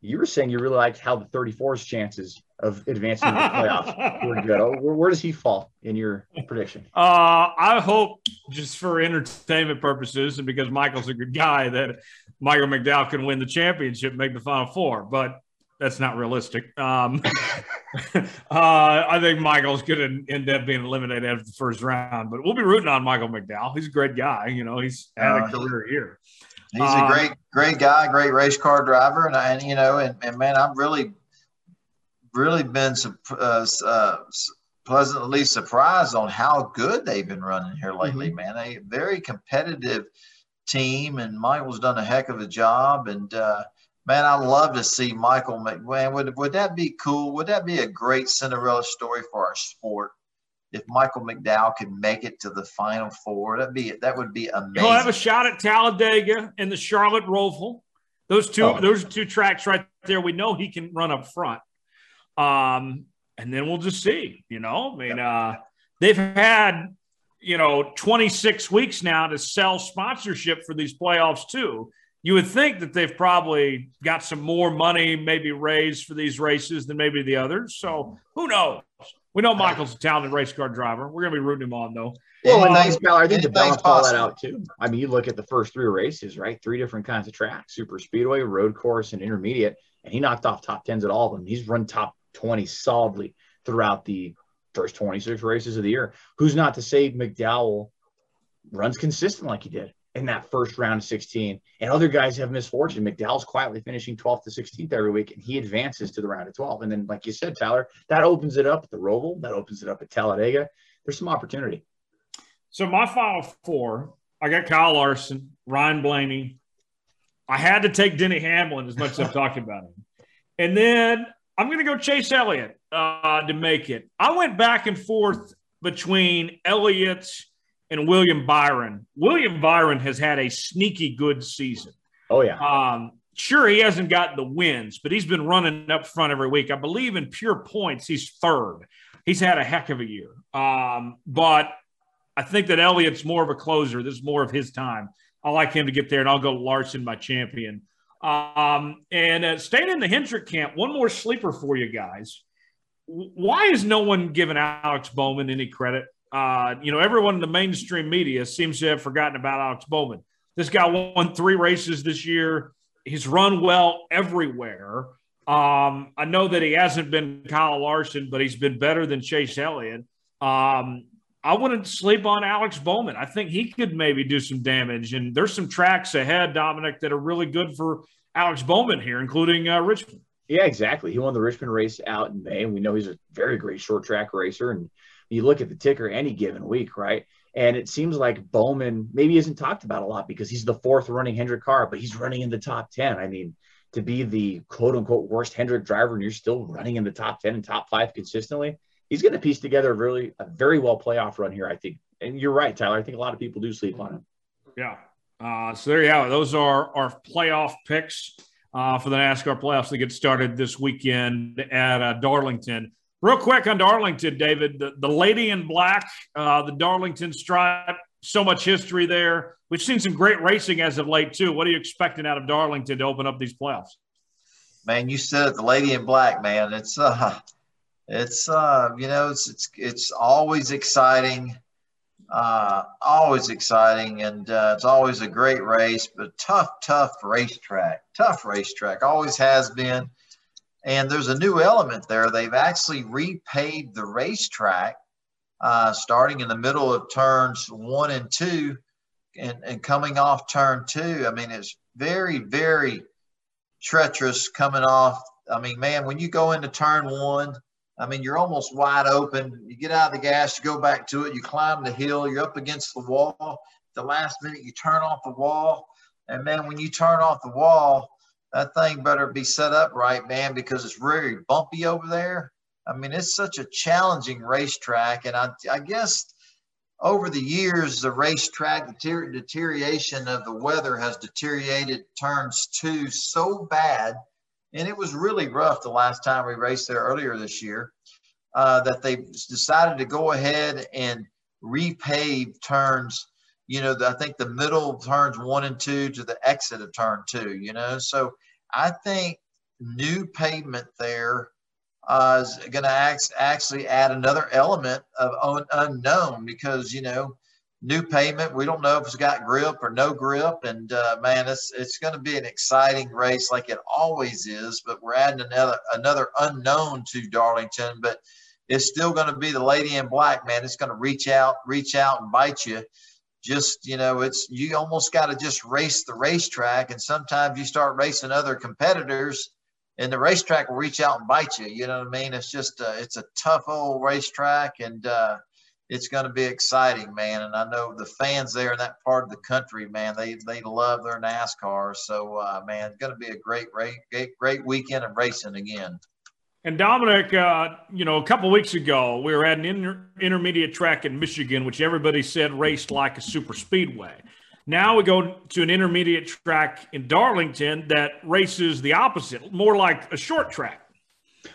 C: you were saying you really liked how the 34's chances of advancing to the playoffs were good. Oh, where, where does he fall in your prediction?
A: Uh, I hope just for entertainment purposes and because Michael's a good guy that Michael McDowell can win the championship, and make the final four, but that's not realistic. Um, uh, I think Michael's going to end up being eliminated after the first round, but we'll be rooting on Michael McDowell. He's a great guy. You know, he's had a
B: Uh,
A: career here.
B: He's a great, great guy, great race car driver, and, I- and you know, and, and man, I've really, really been uh, uh, pleasantly surprised on how good they've been running here lately, man. A very competitive team, and Michael's done a heck of a job. And uh, man, I love to see Michael. Mc- Man, would would that be cool? Would that be a great Cinderella story for our sport? If Michael McDowell could make it to the final four, that'd be that would be amazing.
A: He'll have a shot at Talladega and the Charlotte Roval. Those two,
C: Oh.
A: those are two tracks right there. We know he can run up front. Um, and then we'll just see. You know, I mean, uh, they've had you know 26 weeks now to sell sponsorship for these playoffs too. You would think that they've probably got some more money, maybe raised for these races than maybe the others. So who knows? We know Michael's a talented race car driver. We're gonna be rooting him on though.
C: Well, and um,
B: Anything's-
C: Tyler, I think to
B: anything's
C: balance all that out too. I mean, you look at the first three races, right? Three different kinds of tracks: super speedway, road course, and intermediate. And he knocked off top tens at all of them. He's run top twenty solidly throughout the first twenty six races of the year. Who's not to say McDowell runs consistent like he did? In that first round of 16. And other guys have misfortune. McDowell's quietly finishing 12th to 16th every week, and he advances to the round of 12. And then, like you said, Tyler, that opens it up at the Roval, that opens it up at Talladega. There's some opportunity.
A: So my final four, I got Kyle Larson, Ryan Blaney. I had to take Denny Hamlin as much as I've talked about him. And then I'm going to go Chase Elliott uh, to make it. I went back and forth between Elliott and William Byron. William Byron has had a sneaky good season.
C: Oh, yeah.
A: Um, sure, he hasn't gotten the wins, but he's been running up front every week. I believe in pure points, he's third. He's had a heck of a year. Um, but I think that Elliott's more of a closer. This is more of his time. I like him to get there, and I'll go Larson, my champion. Um, and uh, staying in the Hendrick camp, one more sleeper for you guys. Why is no one giving Alex Bowman any credit? Uh, you know, everyone in the mainstream media seems to have forgotten about Alex Bowman. This guy won three races this year. He's run well everywhere. Um, I know that he hasn't been Kyle Larson, but he's been better than Chase Elliott. Um, I wouldn't sleep on Alex Bowman. I think he could maybe do some damage. And there's some tracks ahead, Dominic, that are really good for Alex Bowman here, including uh, Richmond.
C: Yeah, exactly. He won the Richmond race out in May, and we know he's a very great short track racer. And you look at the ticker any given week, right? And it seems like Bowman maybe isn't talked about a lot because he's the fourth running Hendrick car, but he's running in the top 10. I mean, to be the quote unquote worst Hendrick driver and you're still running in the top 10 and top five consistently, he's going to piece together really, a very well playoff run here, I think. And you're right, Tyler. I think a lot of people do sleep on him.
A: Yeah. Uh, so there you have it. Those are our playoff picks uh, for the NASCAR playoffs that get started this weekend at uh, Darlington. Real quick on Darlington, David, the, the lady in black, uh, the Darlington stripe, so much history there. We've seen some great racing as of late, too. What are you expecting out of Darlington to open up these playoffs?
B: Man, you said it, the lady in black, man. It's, uh, it's, uh, you know, it's, it's, it's always exciting, uh, always exciting. And, uh, it's always a great race, but tough, tough racetrack, tough racetrack, always has been and there's a new element there. They've actually repaved the racetrack uh, starting in the middle of turns one and two and, and coming off turn two. I mean, it's very, very treacherous coming off. I mean, man, when you go into turn one, I mean, you're almost wide open. You get out of the gas, you go back to it, you climb the hill, you're up against the wall. The last minute, you turn off the wall. And man, when you turn off the wall, that thing better be set up right, man, because it's very bumpy over there. I mean, it's such a challenging racetrack, and I, I guess over the years, the racetrack deter- deterioration of the weather has deteriorated turns two so bad, and it was really rough the last time we raced there earlier this year. Uh, that they decided to go ahead and repave turns you know, I think the middle turns one and two to the exit of turn two, you know. So I think new pavement there uh, is going to actually add another element of un- unknown because, you know, new pavement, we don't know if it's got grip or no grip. And uh, man, it's, it's going to be an exciting race like it always is, but we're adding another, another unknown to Darlington, but it's still going to be the lady in black, man. It's going to reach out, reach out and bite you just you know it's you almost got to just race the racetrack and sometimes you start racing other competitors and the racetrack will reach out and bite you you know what i mean? It's just uh, it's a tough old racetrack and uh, it's going to be exciting man and i know the fans there in that part of the country man they they love their nascar so uh, man it's going to be a great great great weekend of racing again
A: and Dominic, uh, you know, a couple weeks ago, we were at an inter- intermediate track in Michigan, which everybody said raced like a super speedway. Now we go to an intermediate track in Darlington that races the opposite, more like a short track.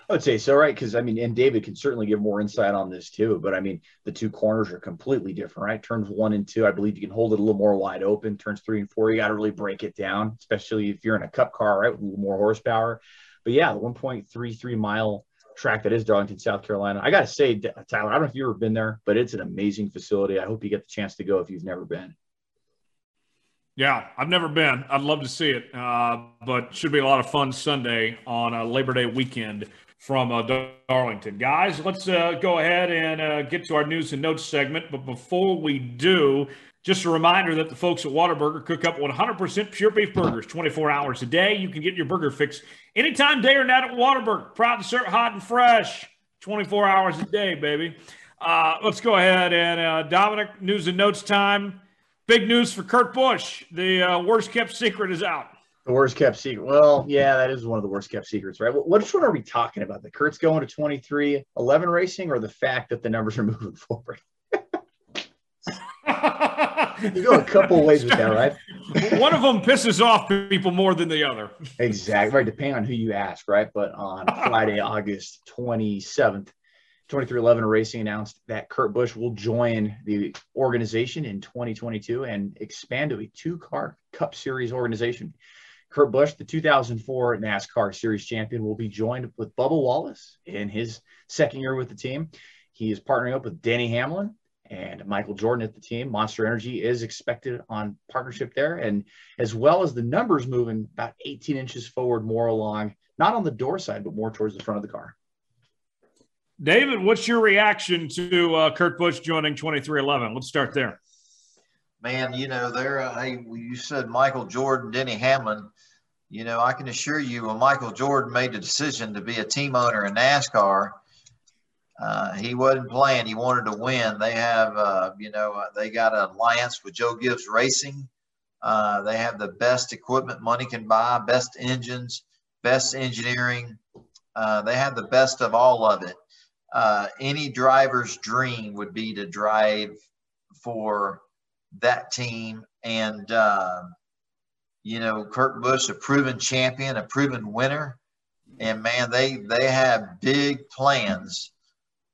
C: I would say so, right? Because I mean, and David can certainly give more insight on this too. But I mean, the two corners are completely different, right? Turns one and two, I believe you can hold it a little more wide open. Turns three and four, you got to really break it down, especially if you're in a cup car, right, with a little more horsepower. But yeah, the 1.33 mile track that is Darlington, South Carolina. I got to say, Tyler, I don't know if you've ever been there, but it's an amazing facility. I hope you get the chance to go if you've never been.
A: Yeah, I've never been. I'd love to see it, uh, but should be a lot of fun Sunday on a Labor Day weekend from uh, Darlington. Guys, let's uh, go ahead and uh, get to our news and notes segment. But before we do, Just a reminder that the folks at Whataburger cook up 100% pure beef burgers 24 hours a day. You can get your burger fix anytime, day or night at Whataburger. Proud to serve hot and fresh 24 hours a day, baby. Uh, let's go ahead and uh, Dominic, news and notes time. Big news for Kurt Busch. The uh, worst kept secret is out.
C: The worst kept secret. Well, yeah, that is one of the worst kept secrets, right? Which one are we talking about? The Kurt's going to 23 11 racing or the fact that the numbers are moving forward? You go a couple ways with that, right?
A: One of them pisses off people more than the other.
C: Exactly. Right. Depending on who you ask, right? But on Friday, August 27th, 2311 Racing announced that Kurt Busch will join the organization in 2022 and expand to a two car Cup Series organization. Kurt Busch, the 2004 NASCAR Series champion, will be joined with Bubba Wallace in his second year with the team. He is partnering up with Denny Hamlin, and Michael Jordan at the team. Monster Energy is expected on partnership there, and as well as the numbers moving about 18 inches forward, more along, not on the door side, but more towards the front of the car.
A: David, what's your reaction to uh, Kurt Busch joining 2311? Let's start there.
B: Man, you know, there. Uh, hey, you said Michael Jordan, Denny Hamlin. You know, I can assure you, when Michael Jordan made the decision to be a team owner in NASCAR, uh, he wasn't playing. He wanted to win. They have, uh, you know, uh, they got an alliance with Joe Gibbs Racing. Uh, they have the best equipment money can buy, best engines, best engineering. Uh, they have the best of all of it. any driver's dream would be to drive for that team. And, you know, Kurt Busch, a proven champion, a proven winner. And man, they they have big plans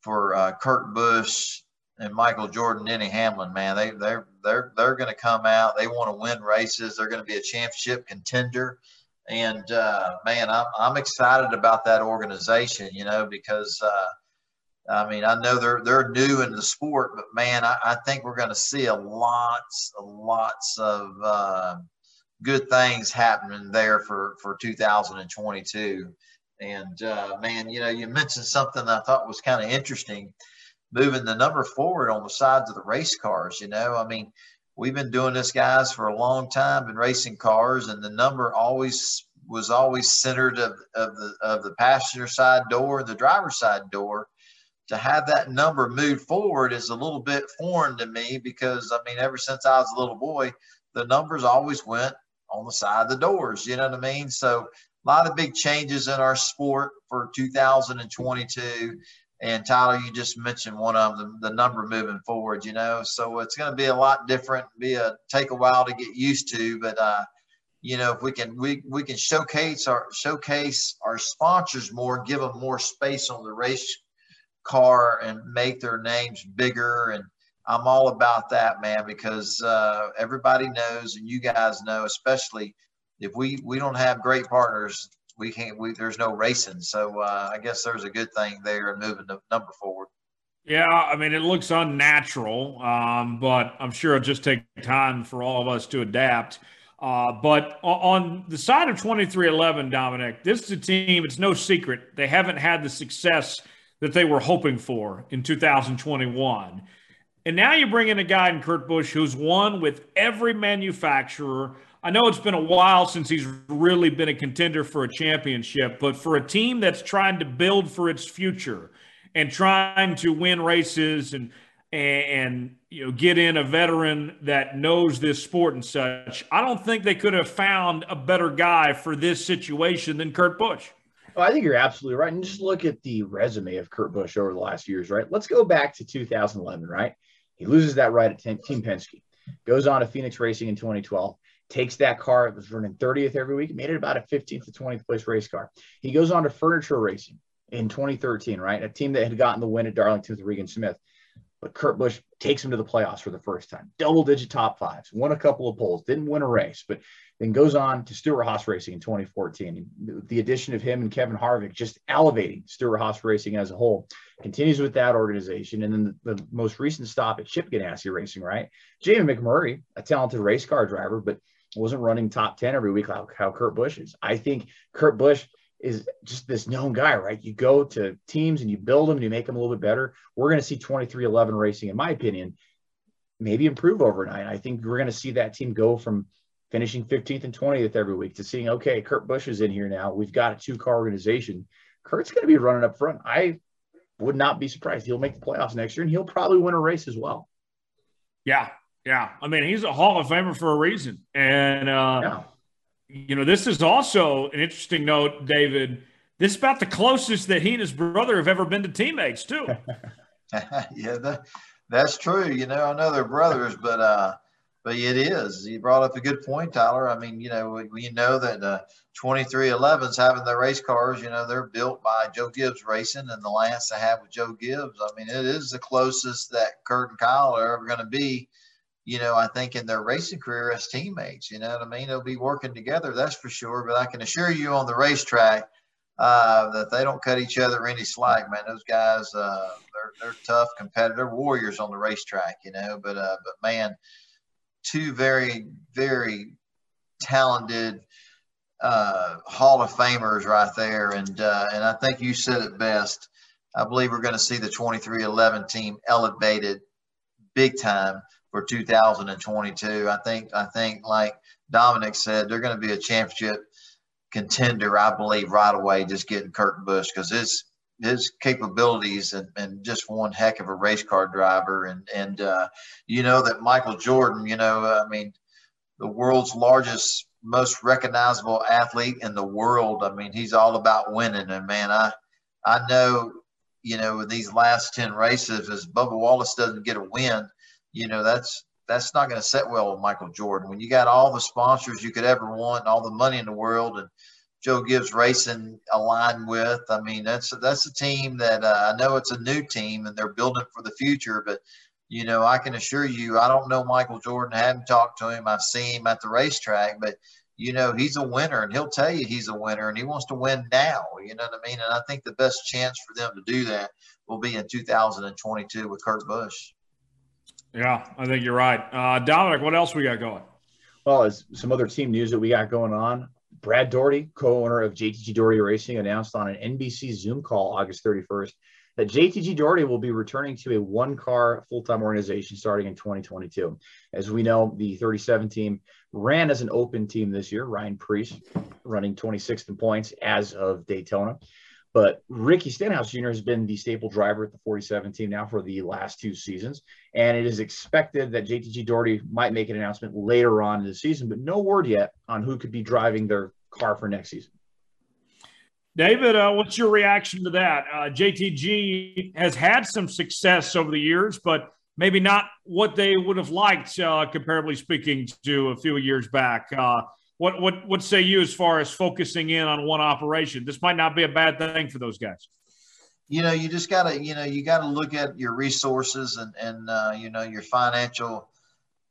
B: for uh, Kurt Busch and Michael Jordan, Denny Hamlin, man, they they're they're they're going to come out. They want to win races. They're going to be a championship contender, and uh, man, I'm I'm excited about that organization. You know, because uh, I mean, I know they're they're new in the sport, but man, I, I think we're going to see a lots lots of uh, good things happening there for for 2022. And uh, man, you know, you mentioned something I thought was kind of interesting, moving the number forward on the sides of the race cars. You know, I mean, we've been doing this, guys, for a long time in racing cars, and the number always was always centered of, of the of the passenger side door and the driver's side door. To have that number moved forward is a little bit foreign to me because I mean, ever since I was a little boy, the numbers always went on the side of the doors. You know what I mean? So a lot of big changes in our sport for 2022. And Tyler, you just mentioned one of them, the, number moving forward, you know, so it's going to be a lot different, be a take a while to get used to, but, uh, you know, if we can, we, we can showcase our, showcase our sponsors more, give them more space on the race car and make their names bigger. And I'm all about that, man, because, uh, everybody knows, and you guys know, especially if we we don't have great partners, we can't. We there's no racing. So uh, I guess there's a good thing there in moving the number forward.
A: Yeah, I mean it looks unnatural, um, but I'm sure it'll just take time for all of us to adapt. Uh, but on the side of 2311, Dominic, this is a team. It's no secret they haven't had the success that they were hoping for in 2021. And now you bring in a guy in Kurt Busch who's won with every manufacturer I know it's been a while since he's really been a contender for a championship, but for a team that's trying to build for its future and trying to win races and and you know get in a veteran that knows this sport and such, I don't think they could have found a better guy for this situation than Kurt Busch.
C: Oh, I think you're absolutely right. And just look at the resume of Kurt Busch over the last years, right? Let's go back to 2011, right? He loses that right at Team Penske, goes on to Phoenix Racing in 2012 takes that car, it was running 30th every week, made it about a 15th to 20th place race car. He goes on to furniture racing in 2013, right? A team that had gotten the win at Darlington with Regan Smith. But Kurt Busch takes him to the playoffs for the first time. Double digit top fives, won a couple of poles, didn't win a race, but then goes on to Stewart-Haas Racing in 2014. The addition of him and Kevin Harvick just elevating Stewart-Haas Racing as a whole. Continues with that organization. And then the, the most recent stop at Chip Ganassi Racing, right? Jamie McMurray, a talented race car driver, but wasn't running top 10 every week like how Kurt Busch is. I think Kurt Busch is just this known guy, right? You go to teams and you build them and you make them a little bit better. We're going to see 2311 racing, in my opinion, maybe improve overnight. I think we're going to see that team go from finishing 15th and 20th every week to seeing, okay, Kurt Busch is in here now. We've got a two car organization. Kurt's going to be running up front. I would not be surprised. He'll make the playoffs next year and he'll probably win a race as well.
A: Yeah. Yeah. I mean, he's a Hall of Famer for a reason. And, uh, yeah. you know, this is also an interesting note, David. This is about the closest that he and his brother have ever been to teammates, too.
B: yeah, that, that's true. You know, I know they're brothers, but, uh, but it is. You brought up a good point, Tyler. I mean, you know, we, we know that uh, 2311's having their race cars. You know, they're built by Joe Gibbs Racing, and the last I have with Joe Gibbs. I mean, it is the closest that Kurt and Kyle are ever going to be. You know, I think in their racing career as teammates. You know what I mean? They'll be working together, that's for sure. But I can assure you, on the racetrack, uh, that they don't cut each other any slack, man. Those guys, uh, they're they're tough competitor warriors on the racetrack, you know. But uh, but man, two very, very talented uh, Hall of Famers right there. And, uh, and I think you said it best. I believe we're going to see the 2311 team elevated big time for 2022. I think, I think like Dominic said, they're going to be a championship contender, I believe, right away, just getting Kurt Busch because his his capabilities and, and just one heck of a race car driver. And, and uh, you know that Michael Jordan, you know, I mean, the world's largest, most recognizable athlete in the world. I mean, he's all about winning. And man, I, I know, you know, in these last 10 races, as Bubba Wallace doesn't get a win, you know, that's, that's not going to set well with Michael Jordan. When you got all the sponsors you could ever want, all the money in the world, and Joe Gibbs Racing aligned with. I mean, that's that's a team that uh, I know it's a new team and they're building for the future. But you know, I can assure you, I don't know Michael Jordan. I haven't talked to him. I've seen him at the racetrack, but you know, he's a winner and he'll tell you he's a winner and he wants to win now. You know what I mean? And I think the best chance for them to do that will be in 2022 with Kurt Busch.
A: Yeah, I think you're right. Uh, Dominic, what else we got going?
C: Well, as some other team news that we got going on, Brad Daugherty, co-owner of JTG Daugherty Racing, announced on an NBC Zoom call August 31st that JTG Daugherty will be returning to a one-car full-time organization starting in 2022. As we know, the 37 team ran as an open team this year. Ryan Preece running 26th in points as of Daytona. But Ricky Stenhouse Jr. has been the staple driver at the 47 team now for the last two seasons. And it is expected that JTG Daugherty might make an announcement later on in the season, but no word yet on who could be driving their car for next season.
A: David, uh, what's your reaction to that? Uh, JTG has had some success over the years, but maybe not what they would have liked, uh, comparably speaking, to a few years back. What what what say you as far as focusing in on one operation? This might not be a bad thing for those guys.
B: You know, you just gotta you know you got to look at your resources and and uh, you know your financial.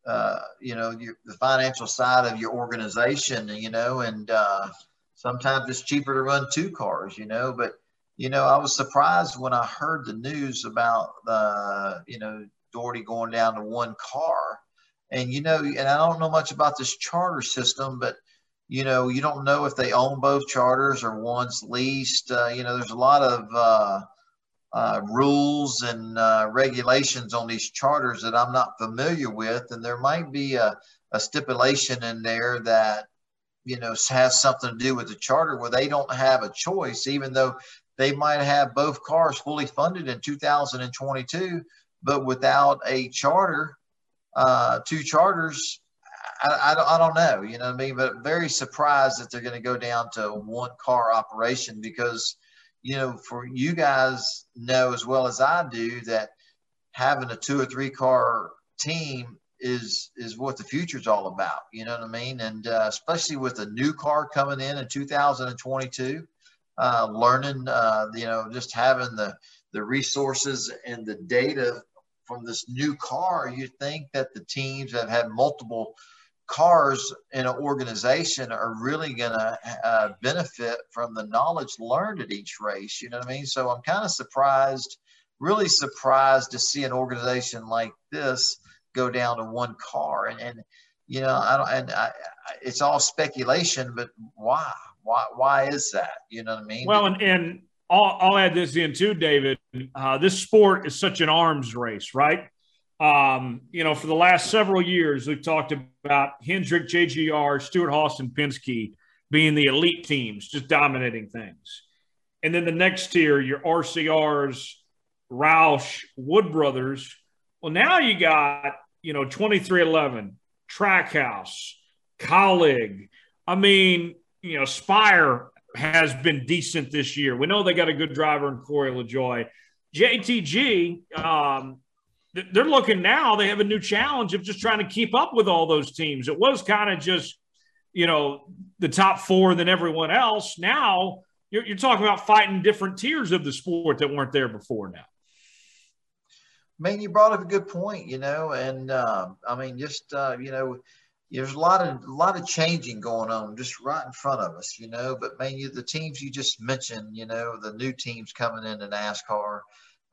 B: Uh, you know your, the financial side of your organization you know and uh, sometimes it's cheaper to run two cars you know but you know i was surprised when i heard the news about the you know Daugherty going down to one car and you know, and I don't know much about this charter system, but you know, you don't know if they own both charters or one's leased. Uh, you know, there's a lot of uh, uh, rules and uh, regulations on these charters that I'm not familiar with, and there might be a, a stipulation in there that you know has something to do with the charter where they don't have a choice, even though they might have both cars fully funded in 2022, but without a charter uh, two charters, I, I, I, don't know, you know what I mean? But very surprised that they're going to go down to one car operation because, you know, for you guys know as well as I do that having a two or three car team is is what the future is all about. You know what I mean? And uh, especially with a new car coming in in 2022, uh, learning, uh, you know, just having the the resources and the data from this new car, you think that the teams that have multiple cars in an organization are really going to uh, benefit from the knowledge learned at each race. You know what I mean? So I'm kind of surprised, really surprised to see an organization like this go down to one car. And, and you know, I don't, and I, it's all speculation, but why? Why, why is that? You know what I mean?
A: Well, and, and I'll, I'll add this in too, David. Uh, this sport is such an arms race, right? Um, you know, for the last several years, we've talked about Hendrick, JGR, Stewart-Haas, and Penske being the elite teams, just dominating things. And then the next tier, your RCRs, Roush, Wood Brothers. Well, now you got, you know, 2311, Trackhouse, Kaulig. I mean, you know, Spire has been decent this year. We know they got a good driver in Corey LaJoie. JTG, um, they're looking now. They have a new challenge of just trying to keep up with all those teams. It was kind of just, you know, the top four than everyone else. Now you're, you're talking about fighting different tiers of the sport that weren't there before. Now,
B: man, you brought up a good point. You know, and uh, I mean, just uh, you know, there's a lot of a lot of changing going on just right in front of us. You know, but man, you, the teams you just mentioned, you know, the new teams coming into NASCAR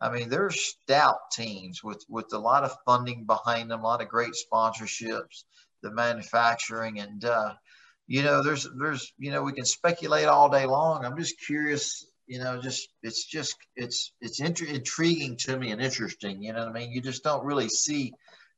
B: I mean, they're stout teams with with a lot of funding behind them, a lot of great sponsorships, the manufacturing, and uh, you know, there's there's you know, we can speculate all day long. I'm just curious, you know, just it's just it's it's intriguing to me and interesting. You know what I mean? You just don't really see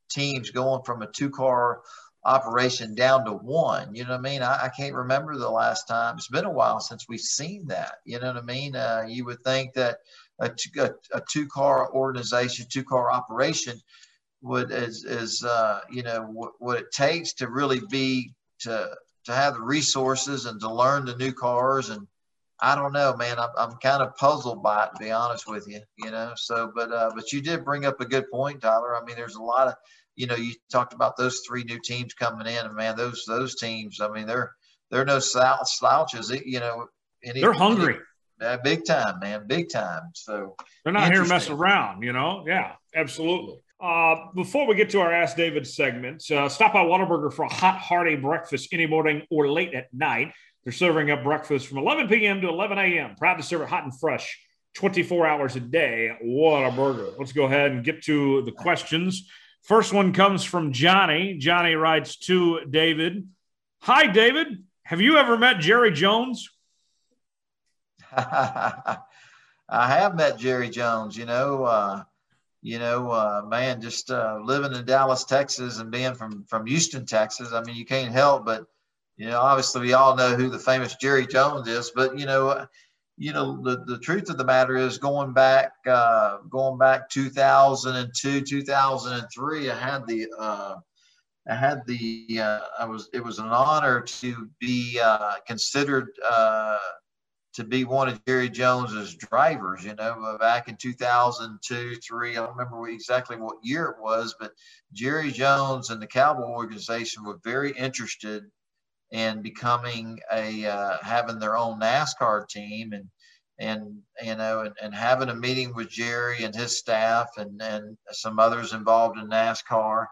B: teams going from a two car operation down to one. You know what I mean? I, I, can't remember the last time. It's been a while since we've seen that. You know what I mean? Uh, you would think that a, a, a two car organization, two car operation would is is uh, you know what, what it takes to really be to to have the resources and to learn the new cars and I don't know, man. I'm, I'm kind of puzzled by it, to be honest with you. You know, so but uh, but you did bring up a good point, Tyler. I mean, there's a lot of, you know, you talked about those three new teams coming in, and man, those those teams. I mean, they're they're no slouches. You know,
A: any, they're hungry. Any,
B: uh, big time, man, big time. So
A: they're not here messing around, you know? Yeah, absolutely. Uh, before we get to our Ask David segment, uh, stop by Whataburger for a hot, hearty breakfast any morning or late at night. They're serving up breakfast from 11 p.m. to 11 a.m. Proud to serve it hot and fresh 24 hours a day. Whataburger. Let's go ahead and get to the questions. First one comes from Johnny. Johnny writes to David Hi, David. Have you ever met Jerry Jones?
B: I have met Jerry Jones, you know, uh, you know, uh, man, just uh, living in Dallas, Texas, and being from from Houston, Texas. I mean, you can't help but, you know, obviously we all know who the famous Jerry Jones is, but you know, you know, the, the truth of the matter is going back, uh, going back 2002, 2003, I had the, uh, I had the, uh, I was, it was an honor to be uh, considered uh, to be one of Jerry Jones's drivers, you know, uh, back in 2002, three. I don't remember exactly what year it was, but Jerry Jones and the Cowboy organization were very interested in becoming a, uh, having their own NASCAR team and, and, you know, and, and having a meeting with Jerry and his staff and, and some others involved in NASCAR.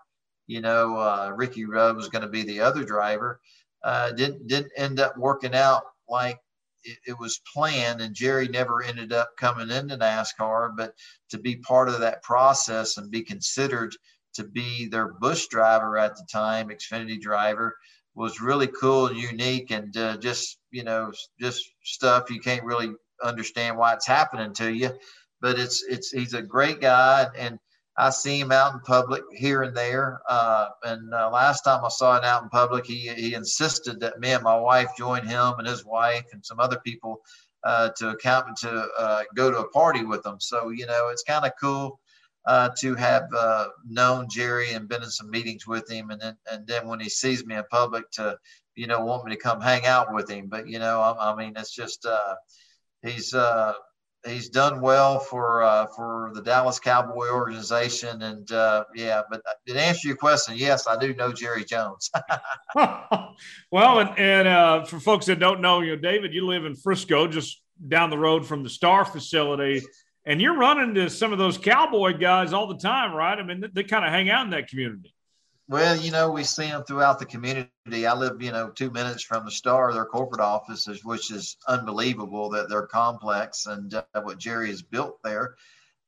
B: You know, uh, Ricky Rudd was going to be the other driver. Uh, didn't, didn't end up working out like it, it, was planned, and Jerry never ended up coming into NASCAR. But to be part of that process and be considered to be their Busch driver at the time, Xfinity driver, was really cool and unique, and uh, just you know, just stuff you can't really understand why it's happening to you. But it's it's he's a great guy, and I see him out in public here and there. Uh, and uh, last time I saw him out in public, he, he insisted that me and my wife join him and his wife and some other people uh, to account to uh, go to a party with them. So, you know, it's kind of cool uh, to have uh, known Jerry and been in some meetings with him. And then, and then when he sees me in public to, you know, want me to come hang out with him. But, you know, I, I mean, it's just, uh, he's, he's done well for uh, for the Dallas Cowboy organization, and uh, yeah. But to answer your question, yes, I do know Jerry Jones.
A: well, and, and uh, for folks that don't know, you know, David, you live in Frisco, just down the road from the Star facility, and you're running to some of those Cowboy guys all the time, right? I mean, they, they kind of hang out in that community.
B: Well, you know, we see them throughout the community. I live, you know, two minutes from the Star, their corporate offices, which is unbelievable that they're complex and uh, what Jerry has built there.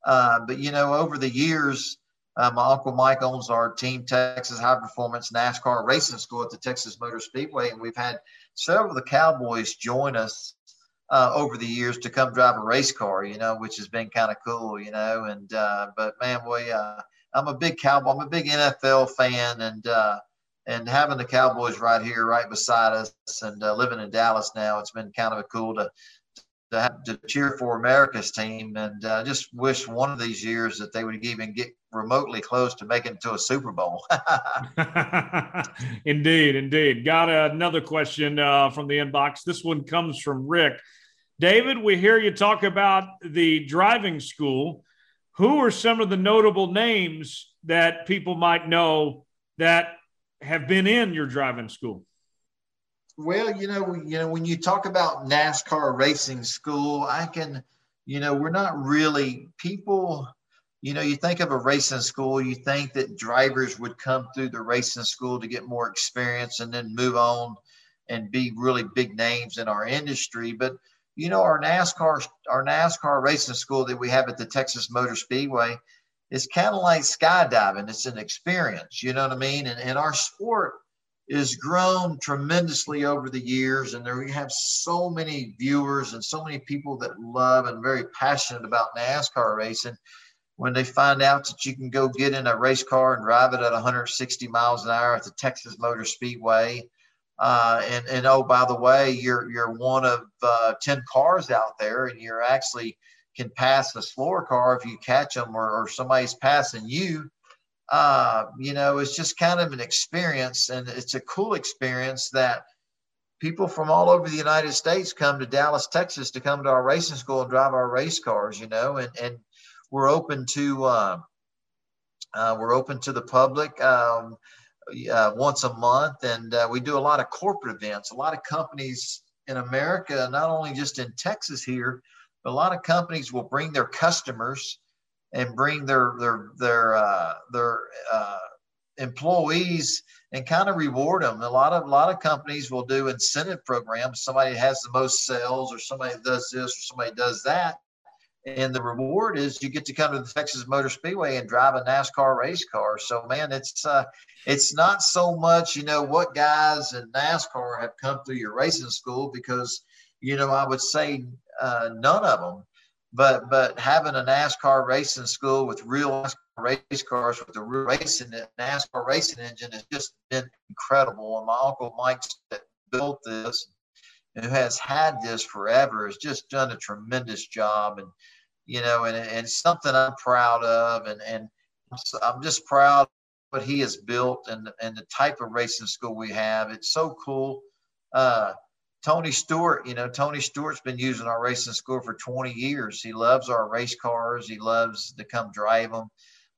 B: Uh, but, you know, over the years, uh, my uncle Mike owns our Team Texas High Performance NASCAR Racing School at the Texas Motor Speedway, and we've had several of the Cowboys join us uh, over the years to come drive a race car, you know, which has been kind of cool, you know. And uh, but man, boy, uh, I'm a big cowboy. I'm a big NFL fan, and uh, and having the Cowboys right here, right beside us, and uh, living in Dallas now, it's been kind of cool to to to cheer for America's team, and uh, just wish one of these years that they would even get remotely close to making it to a Super Bowl.
A: indeed, indeed. Got another question uh, from the inbox. This one comes from Rick. David, we hear you talk about the driving school. Who are some of the notable names that people might know that have been in your driving school?
B: Well, you know, you know, when you talk about NASCAR racing school, I can, you know, we're not really people. You know, you think of a racing school, you think that drivers would come through the racing school to get more experience and then move on and be really big names in our industry. But you know, our NASCAR, our NASCAR racing school that we have at the Texas Motor Speedway is kind of like skydiving. It's an experience, you know what I mean? And, in our sport is grown tremendously over the years. And there we have so many viewers and so many people that love and very passionate about NASCAR racing. When they find out that you can go get in a race car and drive it at 160 miles an hour at the Texas Motor Speedway, uh, and and oh by the way, you're you're one of uh, 10 cars out there, and you're actually can pass a slower car if you catch them, or, or somebody's passing you uh, you know, it's just kind of an experience, and it's a cool experience that people from all over the United States come to Dallas, Texas, to come to our racing school and drive our race cars. You know, and and we're open to uh, uh, we're open to the public. Um, uh, once a month, and uh, we do a lot of corporate events. A lot of companies in America, not only just in Texas here, but a lot of companies will bring their customers and bring their their their uh, their uh, employees and kind of reward them. A lot of a lot of companies will do incentive programs. Somebody has the most sales, or somebody does this, or somebody does that, and the reward is you get to come to the Texas Motor Speedway and drive a NASCAR race car. So man, it's uh, it's not so much you know what guys in NASCAR have come through your racing school because you know I would say uh, none of them but but having a NASCAR racing school with real race cars with a real racing NASCAR racing engine has just been incredible. And my uncle Mike that built this, and who has had this forever, has just done a tremendous job. And you know, and, and something I'm proud of, and and I'm just proud what he has built and and the type of racing school we have. It's so cool. Uh, Tony Stewart, you know, Tony Stewart's been using our racing school for 20 years. He loves our race cars. He loves to come drive them.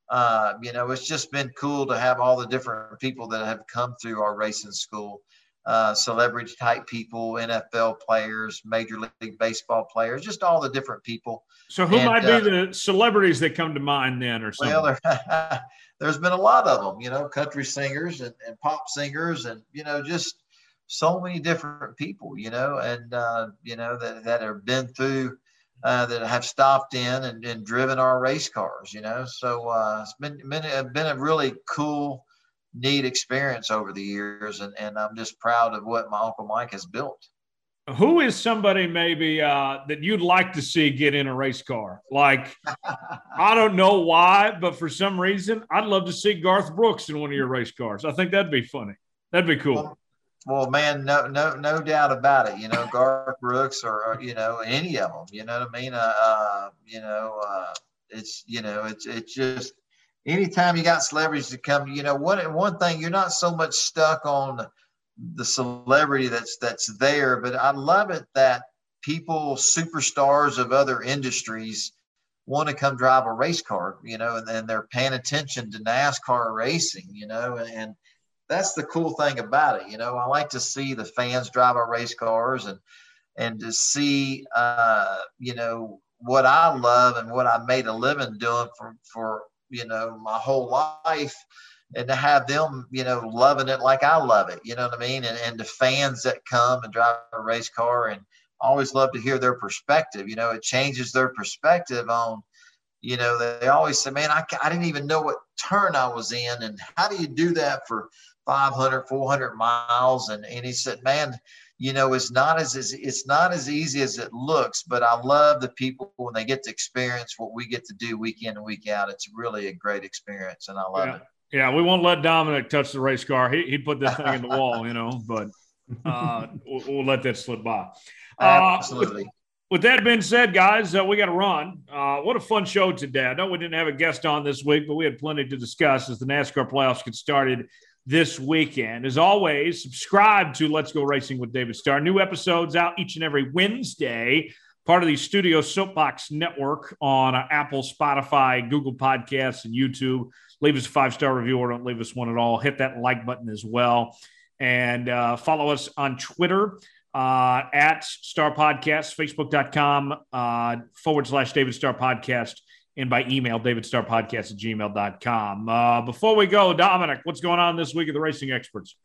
B: Uh, you know, it's just been cool to have all the different people that have come through our racing school. Uh, celebrity type people, NFL players, Major League Baseball players, just all the different people.
A: So, who and, might be uh, the celebrities that come to mind then, or something? Well,
B: there, has been a lot of them, you know, country singers and, and pop singers, and you know, just so many different people, you know, and uh, you know that that have been through. Uh, that have stopped in and, and driven our race cars, you know. So uh, it's been, been been a really cool, neat experience over the years, and, and I'm just proud of what my uncle Mike has built.
A: Who is somebody maybe uh, that you'd like to see get in a race car? Like, I don't know why, but for some reason, I'd love to see Garth Brooks in one of your race cars. I think that'd be funny. That'd be cool.
B: Well, well, man, no, no, no doubt about it. You know, Garth Brooks or, you know any of them. You know what I mean? Uh, uh, you know, uh, it's you know, it's it's just anytime you got celebrities to come. You know, one one thing you're not so much stuck on the celebrity that's that's there, but I love it that people, superstars of other industries, want to come drive a race car. You know, and, and they're paying attention to NASCAR racing. You know, and that's the cool thing about it. You know, I like to see the fans drive our race cars and and to see uh, you know what I love and what I made a living doing for for you know my whole life and to have them you know loving it like I love it you know what I mean and, and the fans that come and drive a race car and always love to hear their perspective you know it changes their perspective on you know, they always say, man, I, I didn't even know what turn I was in, and how do you do that for 500, 400 miles? And and he said, man, you know, it's not as it's not as easy as it looks, but I love the people when they get to experience what we get to do week in and week out. It's really a great experience, and I love
A: yeah.
B: it.
A: Yeah, we won't let Dominic touch the race car. He, would put that thing in the wall, you know, but uh, we'll, we'll, let that slip by.
B: Uh, Absolutely.
A: With, with, that being said, guys, uh, we got to run. Uh, what a fun show today. I know we didn't have a guest on this week, but we had plenty to discuss as the NASCAR playoffs get started this weekend. As always, subscribe to Let's Go Racing with David Starr. New episodes out each and every Wednesday part of the Studio Soapbox Network on Apple, Spotify, Google Podcasts, and YouTube. Leave us a five star review or don't leave us one at all. Hit that like button as well. And uh, follow us on Twitter uh, at Star Podcast, Facebook.com uh, forward slash David Star Podcast, and by email, davidstarpodcast at gmail.com. Uh, before we go, Dominic, what's going on this week at the Racing Experts?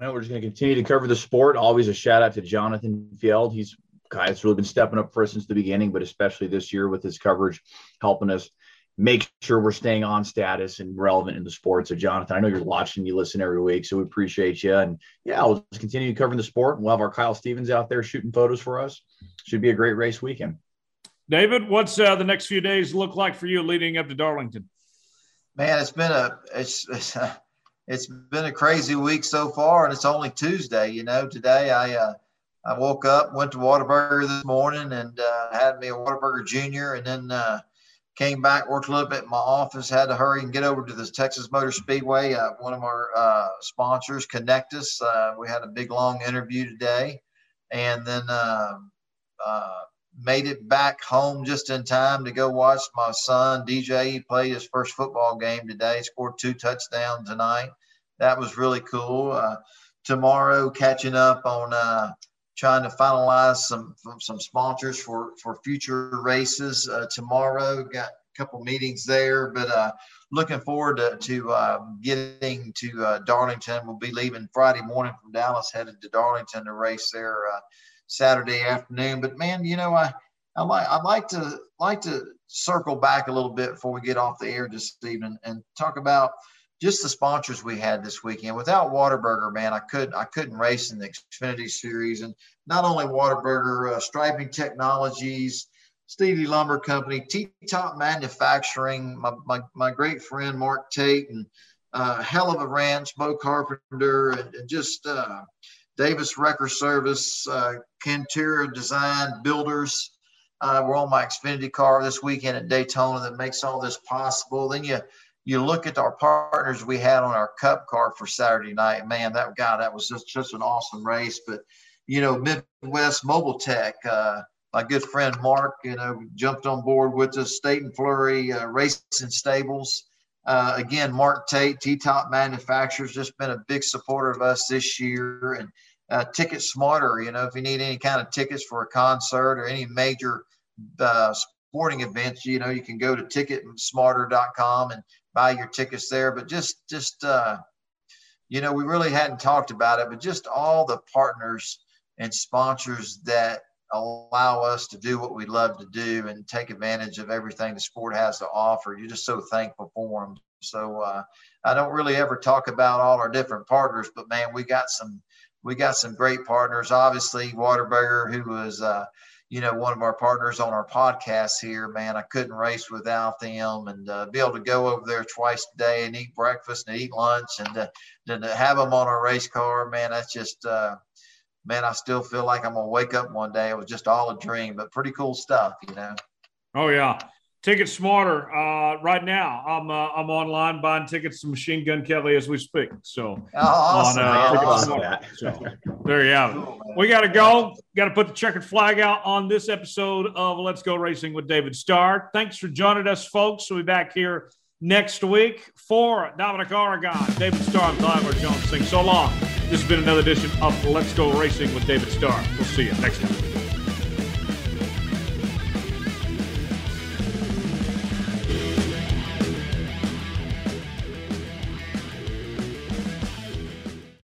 C: Well, we're just going to continue to cover the sport. Always a shout out to Jonathan Field. He's guy that's really been stepping up for us since the beginning, but especially this year with his coverage, helping us make sure we're staying on status and relevant in the sport. So, Jonathan, I know you're watching, you listen every week, so we appreciate you. And yeah, we'll just continue covering the sport. And we'll have our Kyle Stevens out there shooting photos for us. Should be a great race weekend.
A: David, what's uh, the next few days look like for you leading up to Darlington?
B: Man, it's been a it's it's, been a crazy week so far, and it's only Tuesday. You know, today I uh, I woke up, went to Whataburger this morning, and uh, had me a Whataburger Junior, and then uh, came back, worked a little bit in my office, had to hurry and get over to the Texas Motor Speedway. Uh, one of our uh, sponsors, Connectus. Uh, we had a big long interview today, and then um, uh, made it back home just in time to go watch my son DJ. He played his first football game today. Scored two touchdowns tonight. That was really cool. tomorrow, catching up on trying to finalize some some sponsors for for future races uh, tomorrow. Got a couple meetings there, but uh, looking forward to, to uh, getting to uh, Darlington. We'll be leaving Friday morning from Dallas, headed to Darlington to race there uh, Saturday afternoon. But man, you know I. I like I'd like to like to circle back a little bit before we get off the air this evening and talk about just the sponsors we had this weekend. Without Whataburger, man, I couldn't I couldn't race in the Xfinity Series. And not only Whataburger, uh, Striping Technologies, Stevie Lumber Company, T Top Manufacturing, my, my, my great friend Mark Tate, and uh, Hell of a Ranch, Bo Carpenter, and, and just uh, Davis Wrecker Service, uh, Cantera Design Builders. Uh, we're on my Xfinity car this weekend at Daytona that makes all this possible. Then you you look at our partners we had on our cup car for Saturday night, man, that guy, that was just, just an awesome race. But, you know, Midwest Mobile Tech, uh, my good friend Mark, you know, jumped on board with us, State and Flurry uh, Racing Stables. Uh, again, Mark Tate, T Top Manufacturers, just been a big supporter of us this year. And uh, Ticket Smarter, you know, if you need any kind of tickets for a concert or any major uh, sporting events, you know, you can go to ticketsmarter.com and buy your tickets there. But just, just, uh, you know, we really hadn't talked about it, but just all the partners and sponsors that allow us to do what we love to do and take advantage of everything the sport has to offer. You're just so thankful for them. So uh, I don't really ever talk about all our different partners, but man, we got some we got some great partners. Obviously, Whataburger, who was uh, you know, one of our partners on our podcast here, man, I couldn't race without them and uh, be able to go over there twice a day and eat breakfast and eat lunch and uh, then to have them on our race car, man, that's just, uh, man, I still feel like I'm to wake up one day. It was just all a dream, but pretty cool stuff, you know?
A: Oh, yeah. Ticket Smarter. Uh, right now, I'm uh, I'm online buying tickets to Machine Gun Kelly as we speak. So,
B: oh, awesome, on, uh, awesome.
A: so there you have it. we got to go. Got to put the checkered flag out on this episode of Let's Go Racing with David Starr. Thanks for joining us, folks. We'll be back here next week for Dominic Aragon, David Starr, and Tyler Jones. Sing so long. This has been another edition of Let's Go Racing with David Starr. We'll see you next time.